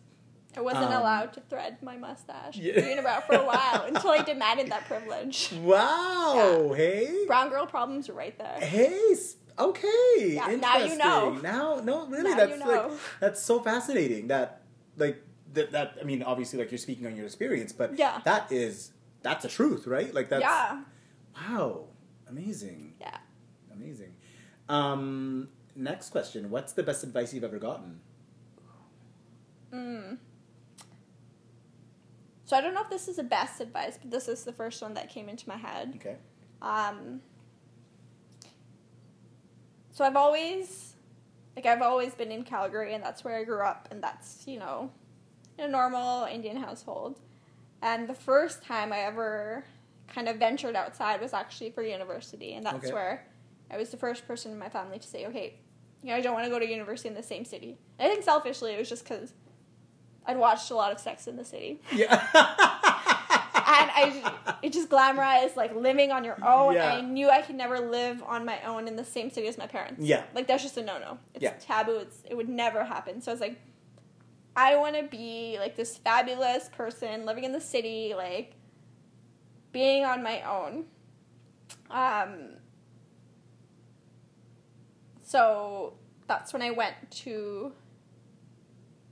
I wasn't Um, allowed to thread my mustache Yeah. for unibrow for a while until I demanded that privilege. Wow. Hey. Brown girl problems right there. Hey. Okay. Yeah, now you know. Interesting. Now, no, really, Now that's you know. like that's so fascinating. That like that, that. I mean, obviously, like you're speaking on your experience, but Yeah. that is that's a truth, right? Like that's yeah. wow, amazing, Yeah. amazing. Um, next question: What's the best advice you've ever gotten? Mm. So I don't know if this is the best advice, but this is the first one that came into my head. Okay. Um, so I've always, like, I've always been in Calgary, and that's where I grew up, and that's you know, in a normal Indian household. And the first time I ever kind of ventured outside was actually for university, and that's Okay. where I was the first person in my family to say, okay, you know, I don't want to go to university in the same city. And I think selfishly it was just because I'd watched a lot of Sex in the City Yeah. and I it just glamorized like living on your own. Yeah. I knew I could never live on my own in the same city as my parents. Yeah. like that's just a no no. It's Yeah. taboo. It's it would never happen. So I was like, I want to be like this fabulous person living in the city, like being on my own. Um. So that's when I went to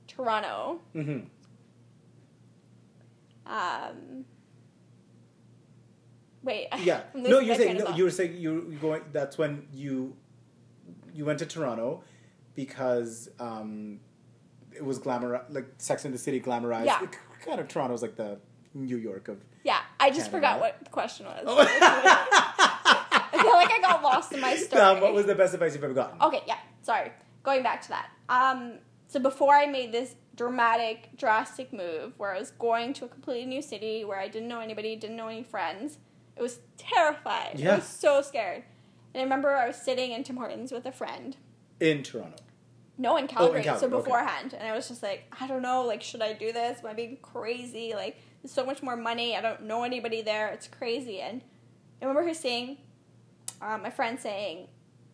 Toronto. hmm Um, wait. Yeah. No, you're saying no, you were saying you were going. That's when you you went to Toronto because um, it was glamour like Sex in the City glamorized. Yeah. Kind of Toronto's like the New York of. I just forgot what the question was. Oh. I feel like I got lost in my story. Um, what was the best advice you've ever gotten? Okay, yeah. Sorry. Going back to that. Um, so before I made this dramatic, drastic move where I was going to a completely new city where I didn't know anybody, didn't know any friends, it was terrified. Yeah. I was so scared. And I remember I was sitting in Tim Hortons with a friend. In Toronto. No, in Calgary. Calgary, so okay. beforehand, and I was just like, I don't know, like, should I do this? Am I being crazy? Like, There's so much more money. I don't know anybody there. It's crazy. And I remember her saying, um, my friend saying,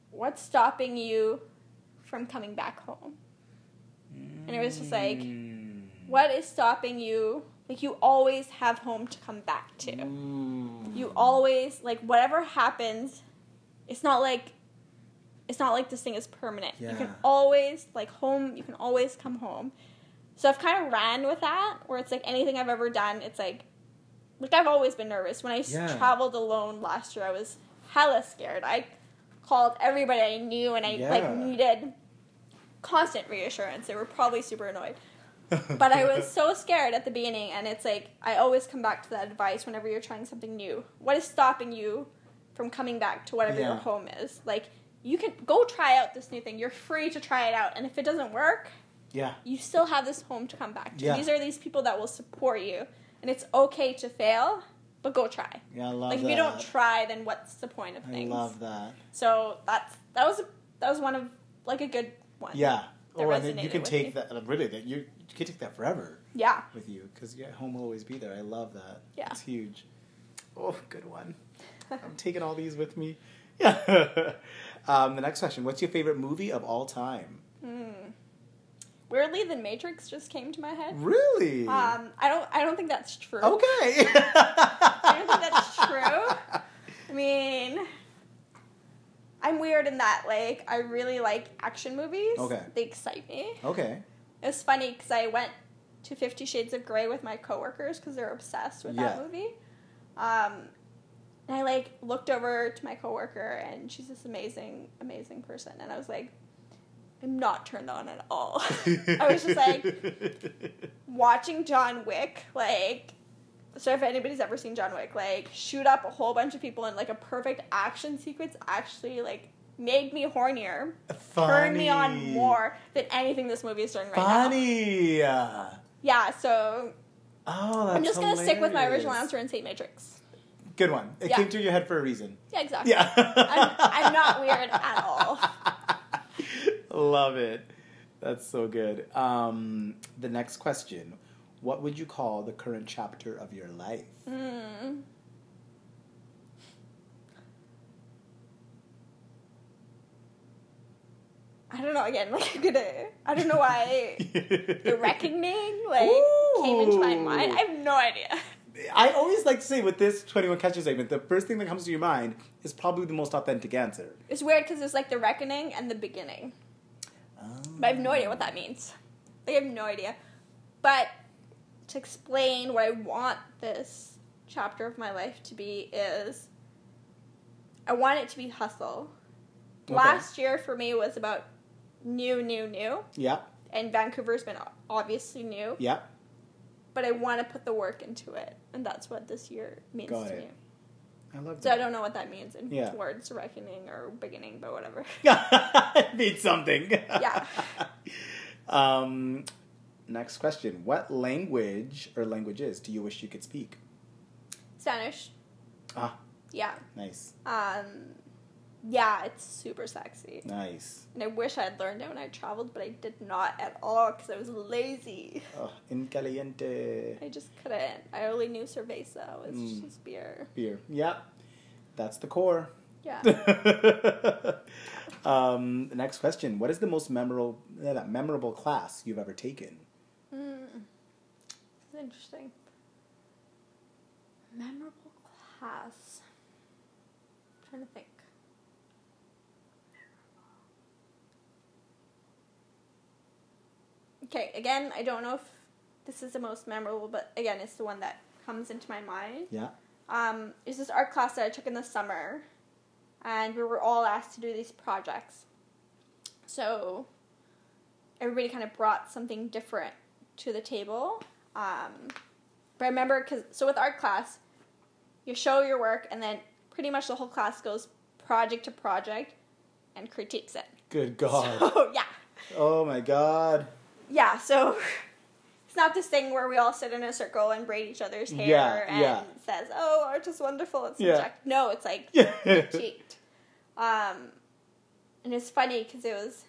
"What's stopping you from coming back home?" And it was just like, Mm. "What is stopping you? Like you always have home to come back to. Mm. You always like whatever happens. It's not like." It's not like this thing is permanent. You can always like home. You can always come home. So I've kind of ran with that, where it's like anything I've ever done, it's like, like I've always been nervous. When I Yeah. traveled alone last year, I was hella scared. I called everybody I knew, and I Yeah. like needed constant reassurance. They were probably super annoyed, but I was so scared at the beginning. And it's like I always come back to that advice whenever you're trying something new. What is stopping you from coming back to whatever Yeah. your home is? Like you can go try out this new thing. You're free to try it out, and if it doesn't work, Yeah. you still have this home to come back to. Yeah. These are these people that will support you, and it's okay to fail, but go try. Yeah, I love like that. if you don't try, then what's the point of things? I things? love that. So that's that was a, that was one of like a good one. Yeah. That Oh, and then you can take me. that. Really, that you you can take that forever Yeah. with you because yeah, home will always be there. I love that. Yeah. it's huge. Oh, good one. I'm taking all these with me. Yeah. um, the next question: What's your favorite movie of all time? Weirdly, The Matrix just came to my head. Really? Um, I don't I don't think that's true. okay. I don't think that's true. I mean, I'm weird in that like I really like action movies. Okay. They excite me. Okay. It's funny because I went to Fifty Shades of Grey with my coworkers because they're obsessed with Yeah. that movie. Um, and I like looked over to my coworker, and she's this amazing, amazing person, and I was like, I'm not turned on at all. I was just like watching John Wick, like. So if anybody's ever seen John Wick, like shoot up a whole bunch of people in like a perfect action sequence, actually like made me hornier, turned me on more than anything this movie is doing right now. Funny. Yeah. So Oh, that's I'm just gonna stick with my original answer and say Matrix. Good one. It Yeah. came to your head for a reason. Yeah, exactly. Yeah. I'm, I'm not weird at all. Love it. That's so good. Um, the next question What would you call the current chapter of your life? Hmm. I don't know. Again, like I'm gonna. I don't know why the reckoning like came into my mind. I have no idea. I always like to say with this 21 Questions segment, the first thing that comes to your mind is probably the most authentic answer. It's weird because it's like the reckoning and the beginning. But I have no idea what that means. I have no idea. But to explain what I want this chapter of my life to be is I want it to be hustle. Okay. Last year for me was about new, new, new. Yeah, And Vancouver's been obviously new. yeah. But I want to put the work into it. And that's what this year means Got to it. me. I love So I don't know what that means in Yeah. words, reckoning or beginning, but whatever. it means something. Yeah. um, next question. What language or languages do you wish you could speak? Spanish. Ah, Yeah. nice. Um, yeah, it's super sexy. Nice. And I wish I had learned it when I traveled, but I did not at all because I was lazy. Oh, in caliente. I just couldn't. I only knew cerveza, which Mm. is beer. Beer. Yep. That's the core. Yeah. um, next question. What is the most memorable, uh, that memorable class you've ever taken? mm. Interesting. Memorable class. I'm trying to think. Okay, again, I don't know if this is the most memorable, but again, it's the one that comes into my mind. Yeah. um, is this art class that I took in the summer, and we were all asked to do these projects. So everybody kind of brought something different to the table. Um, but I remember because so with art class, you show your work, and then pretty much the whole class goes project to project and critiques it. Good God. So yeah, oh my God. Yeah. So it's not this thing where we all sit in a circle and braid each other's hair Yeah, and yeah. says, "Oh, art is wonderful." It's Yeah. subject. No, it's like critiqued. Um, and it's funny because it was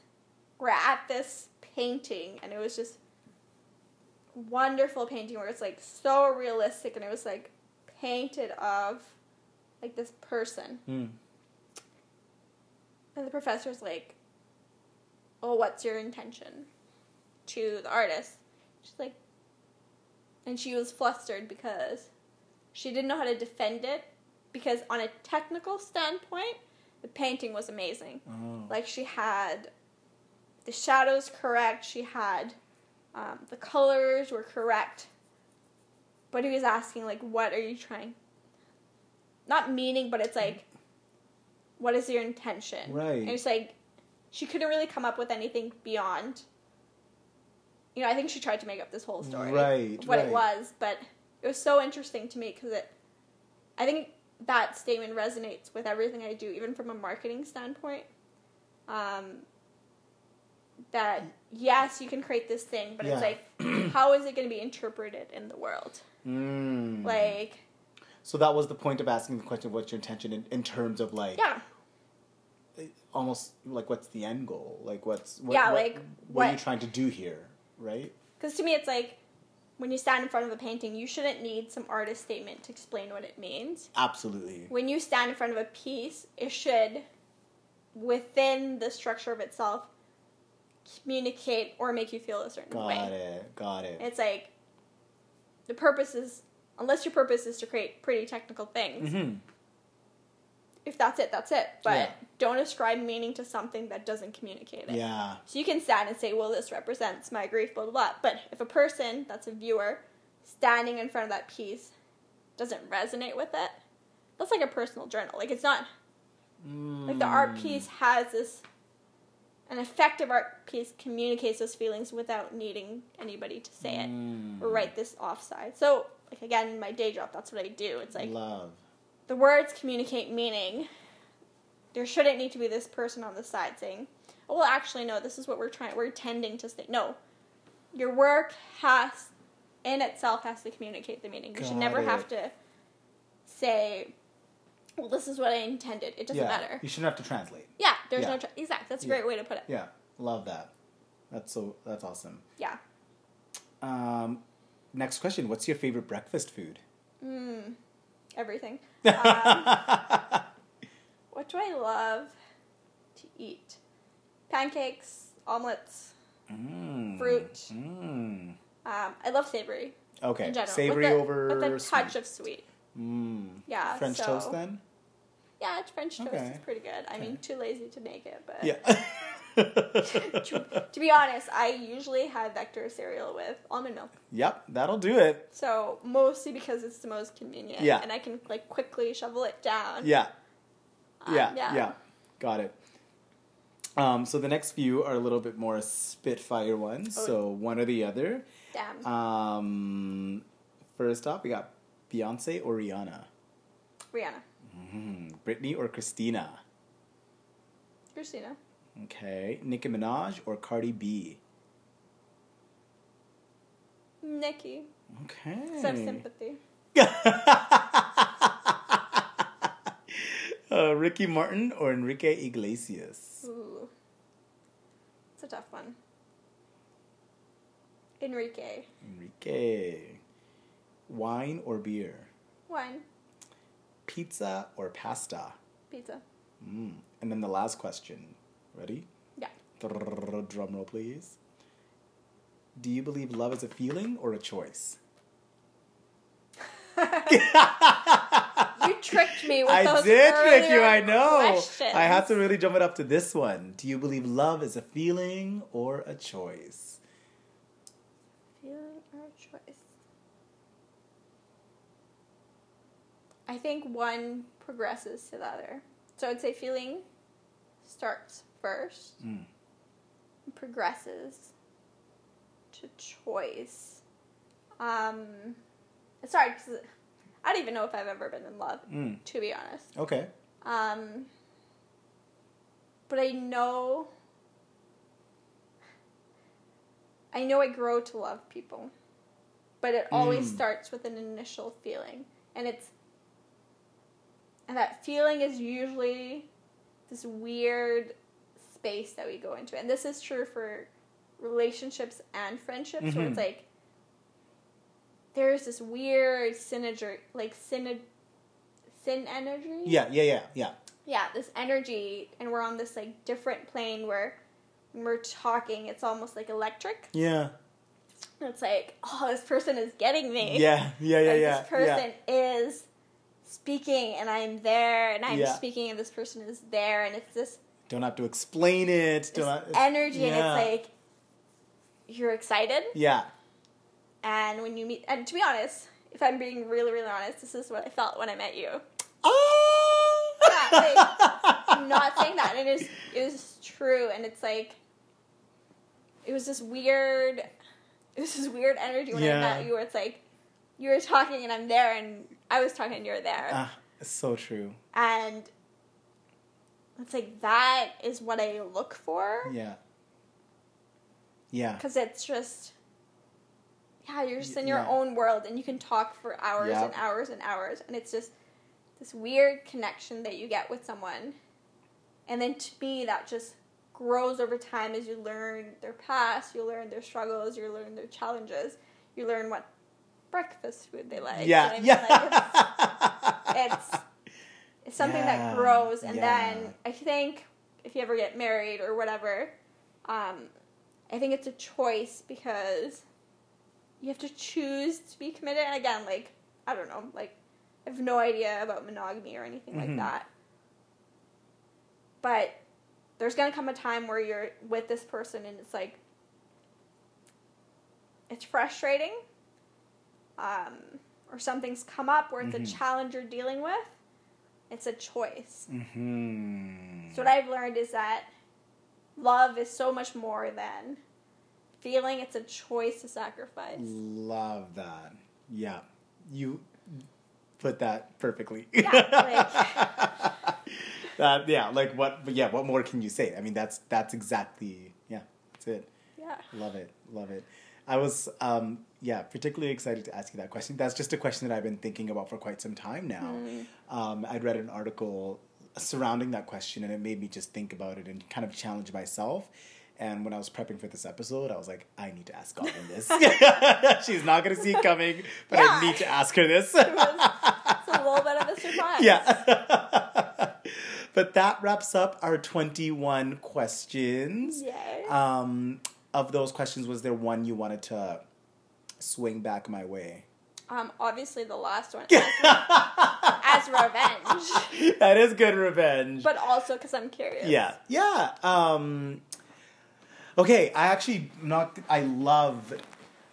we're at this painting and it was just wonderful painting where it's like so realistic and it was like painted of like this person. Mm. And the professor's like, "Oh, what's your intention?" To the artist. She's like, and she was flustered because she didn't know how to defend it because on a technical standpoint, the painting was amazing. Oh. Like she had the shadows correct, she had um, the colors were correct. But he was asking like, "What are you trying?" Not meaning, but it's like, "What is your intention?" Right. And it's like, she couldn't really come up with anything beyond. You know, I think she tried to make up this whole story, Right, what right. it was, but it was so interesting to me because it. I think that statement resonates with everything I do, even from a marketing standpoint. Um, that yes, you can create this thing, but Yeah. it's like, how is it going to be interpreted in the world? Mm. Like, So that was the point of asking the question: of What's your intention in, in terms of like, yeah, almost like what's the end goal? Like, what's what, Yeah, what, like, what, are you trying to do here? Right? because to me, it's like when you stand in front of a painting, you shouldn't need some artist statement to explain what it means. Absolutely. When you stand in front of a piece, it should, within the structure of itself, communicate or make you feel a certain Got way. it. Got it. It's like the purpose is, unless your purpose is to create pretty technical things. hmm If that's it, that's it. But Yeah. don't ascribe meaning to something that doesn't communicate it. Yeah. So you can stand and say, well, this represents my grief, blah, blah, blah. But if a person that's a viewer standing in front of that piece doesn't resonate with it, that's like a personal journal. Like, it's not, like, the art Mm. piece has this, an effective art piece communicates those feelings without needing anybody to say it Mm. or write this offside. So, like, again, in my day job, that's what I do. It's like, love. The words communicate meaning. There shouldn't need to be this person on the side saying, "Oh, well, actually, no. This is what we're trying. We're tending to say." No, your work has, in itself, has to communicate the meaning. You should never it. have to say, "Well, this is what I intended." It doesn't yeah. matter. You shouldn't have to translate. Yeah, there's Yeah. no tra- exact. That's a Yeah. great way to put it. Yeah. Love that. That's so. That's awesome. Yeah. Um, next question. What's your favorite breakfast food? Mm, everything. Um, what do I love to eat? Pancakes, omelets. Mm. Fruit. Mm. Um, I love savory Okay. in general. Savory with a, over with a touch of sweet. Mm. Yeah, French so- toast then? Yeah, French toast Okay. is pretty good. I mean, too lazy to make it, but Yeah. to be honest, I usually have Vector cereal with almond milk. yep, that'll do it. So mostly because it's the most convenient, Yeah. and I can like quickly shovel it down. Yeah. Um, Yeah, yeah. yeah. Got it. Um, so the next few are a little bit more Spitfire ones. Oh. So one or the other. Damn. Um, first off, we got Beyonce or Rihanna. Rihanna, Mm, Britney or Christina. Christina, Okay. Nicki Minaj or Cardi B. Nicki. Okay. Some sympathy. uh, Ricky Martin or Enrique Iglesias. Ooh, it's a tough one. Enrique, Enrique. Wine or beer. wine, Pizza or pasta. pizza. Mm. And then the last question. Ready? Yeah. Drum roll, please. Do you believe love is a feeling or a choice? You tricked me with I those did trick you, I know. questions. I had to really jump it up to this one. Do you believe love is a feeling or a choice? Feeling or choice? I think one progresses to the other. So I'd say feeling starts first, Mm. progresses to choice. Um, hard because I don't even know if I've ever been in love, Mm. to be honest. Okay. Um, but I know, I know I grow to love people, but it always Mm. starts with an initial feeling, and it's, and that feeling is usually this weird space that we go into, and this is true for relationships and friendships, where Mhm. it's like, there's this weird synergy, like syn, syn energy. Yeah, yeah, yeah, yeah. Yeah, this energy, and we're on this like different plane where we're talking, it's almost like electric. Yeah. It's like, oh, this person is getting me. Yeah, yeah, yeah, yeah. This person is speaking, and I'm there, and I'm Yeah. speaking, and this person is there, and it's this, Don't have to explain it. Don't have, energy, yeah. and it's like you're excited, Yeah. and when you meet, and to be honest, if I'm being really, really honest, this is what I felt when I met you. Oh! Yeah, I'm not saying that, and it is, it was true, and it's like, it was this weird, it was this weird energy when Yeah. I met you, where it's like, you were talking and I'm there, and I was talking and you're there. Ah, it's so true. and it's like that is what I look for Yeah. Yeah. because it's just yeah you're just in your Yeah. own world and you can talk for hours Yep. and hours and hours and it's just this weird connection that you get with someone and then to me that just grows over time as you learn their past you learn their struggles you learn their challenges you learn what breakfast food they like you know yeah. Mean? Like, it's it's something Yeah, that grows and yeah. then i think if you ever get married or whatever um, i think it's a choice because you have to choose to be committed and again like i don't know like i have no idea about monogamy or anything Mhm. like that but there's gonna come a time where you're with this person and it's like it's frustrating um, or something's come up where it's Mhm. a challenge you're dealing with it's a choice hmm so what i've learned is that love is so much more than feeling it's a choice to sacrifice Love that. Yeah. You put that perfectly. Yeah, that yeah, like what yeah, what more can you say? I mean that's that's exactly yeah, that's it. yeah Love it. Love it. I was um yeah, particularly excited to ask you that question. That's just a question that I've been thinking about for quite some time now. Mm. Um, I'd read an article surrounding that question and it made me just think about it and kind of challenge myself. And when I was prepping for this episode, I was like, I need to ask Gagan this. She's not going to see it coming, but I need to ask her this. it's a little bit of a surprise yeah. but that wraps up our 21 questions. Yay. Um, of those questions, was there one you wanted to swing back my way? um obviously the last one as revenge that is good revenge. but also because i'm curious yeah, yeah. Um, okay, I actually not. I love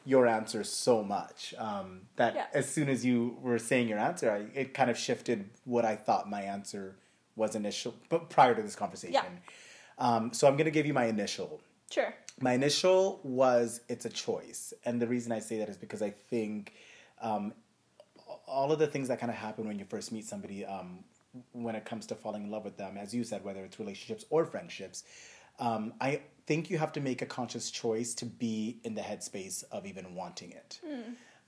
your answer so much um, that Yeah. as soon as you were saying your answer, I, it kind of shifted what I thought my answer was initial, but prior to this conversation. Yeah. Um, so I'm going to give you my initial. sure My initial was it's a choice, and the reason I say that is because I think um, all of the things that kind of happen when you first meet somebody, um, when it comes to falling in love with them, as you said, whether it's relationships or friendships, um, I think you have to make a conscious choice to be in the headspace of even wanting it.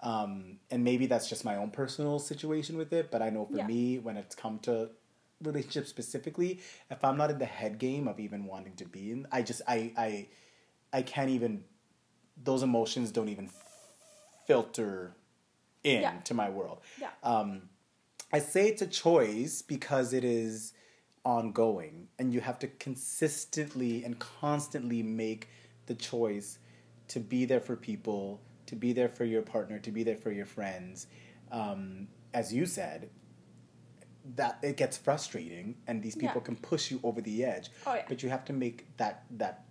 Um, and maybe that's just my own personal situation with it, but I know for Yeah. me, when it's come to relationships specifically, if I'm not in the head game of even wanting to be in, I just I I I can't even. Those emotions don't even filter in Yeah. to my world. yeah Um, I say it's a choice because it is ongoing, and you have to consistently and constantly make the choice to be there for people, to be there for your partner, to be there for your friends. Um, as you said, that it gets frustrating, and these people Yeah. can push you over the edge. Oh, yeah. But you have to make that that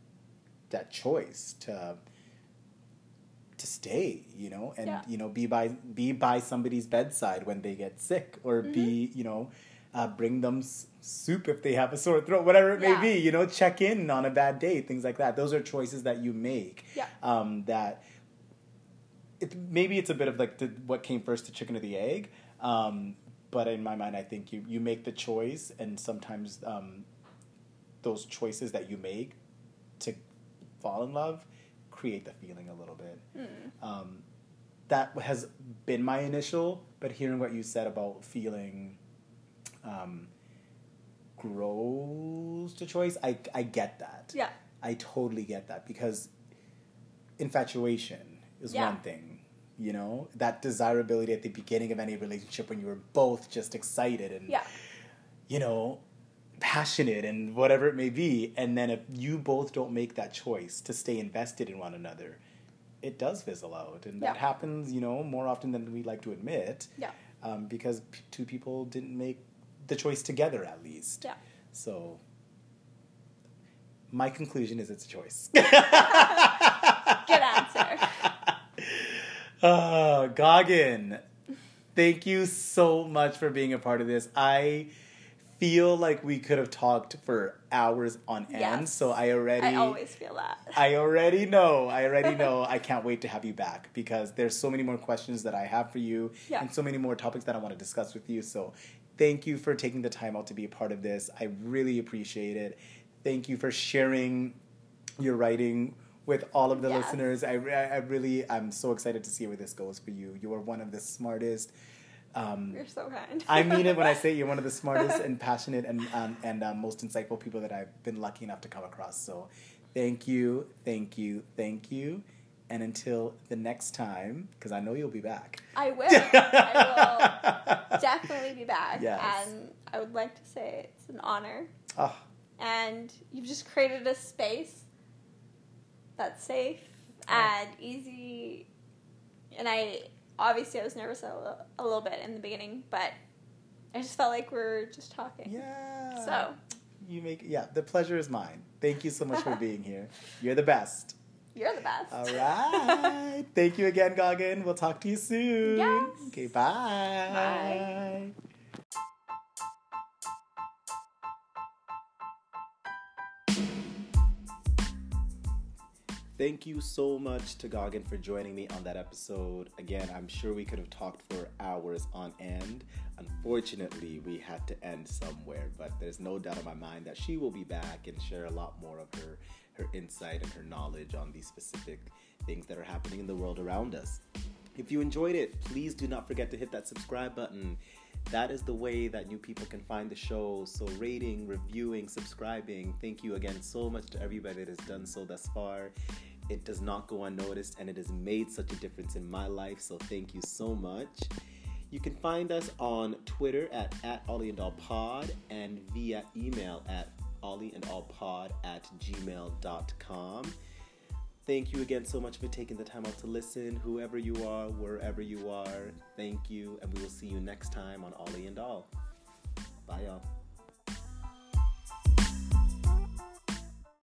that choice to to stay, you know, and Yeah. you know, be by be by somebody's bedside when they get sick, or Mm-hmm. be, you know, uh, bring them s- soup if they have a sore throat, whatever it may be. You know, check in on a bad day, things like that. Those are choices that you make. Yeah. Um, that it maybe it's a bit of like the, what came first, the chicken or the egg. Um, but in my mind, I think you you make the choice, and sometimes um, those choices that you make to fall in love create the feeling a little bit. Um, that has been my initial, but hearing what you said about feeling um, grows to choice, I, I get that. yeah I totally get that because infatuation is Yeah. one thing. you know that desirability at the beginning of any relationship when you were both just excited and Yeah. you know passionate and whatever it may be and then if you both don't make that choice to stay invested in one another it does fizzle out and that happens you know more often than we like to admit Yeah. um, because p- two people didn't make the choice together at least Yeah. so my conclusion is it's a choice Good answer. Uh, Gagan, thank you so much for being a part of this. I feel like we could have talked for hours on end, Yes. so I already I always feel that. I already know. I already know. I can't wait to have you back because there's so many more questions that I have for you Yeah. and so many more topics that I want to discuss with you. So, thank you for taking the time out to be a part of this. I really appreciate it. Thank you for sharing your writing with all of the Yes. listeners. I, I really, I'm so excited to see where this goes for you. You are one of the smartest. Um, You're so kind. I mean it when I say you're one of the smartest and passionate and um, and um, most insightful people that I've been lucky enough to come across. So, thank you, thank you, thank you, and until the next time, because I know you'll be back. I will. I will definitely be back. Yes. And I would like to say it's an honor. Oh, And you've just created a space that's safe and easy. And I obviously I was nervous a little, a little bit in the beginning, but I just felt like we're just talking. yeah. So you make yeah. The pleasure is mine. Thank you so much for being here. You're the best. you're the best. All right. Thank you again, Gagan. We'll talk to you soon. Yes. Okay. Bye. Bye. Thank you so much to Gagan for joining me on that episode. Again, I'm sure we could have talked for hours on end. Unfortunately, we had to end somewhere, but there's no doubt in my mind that she will be back and share a lot more of her her insight and her knowledge on these specific things that are happening in the world around us. If you enjoyed it, please do not forget to hit that subscribe button. That is the way that new people can find the show. So, rating, reviewing, subscribing. Thank you again so much to everybody that has done so thus far. It does not go unnoticed and it has made such a difference in my life. So, thank you so much. You can find us on Twitter at, at and Pod and via email at Ollie and All Pod at gmail.com. Thank you again so much for taking the time out to listen. Whoever you are, wherever you are, thank you. And we will see you next time on Ollie and All. Bye, y'all.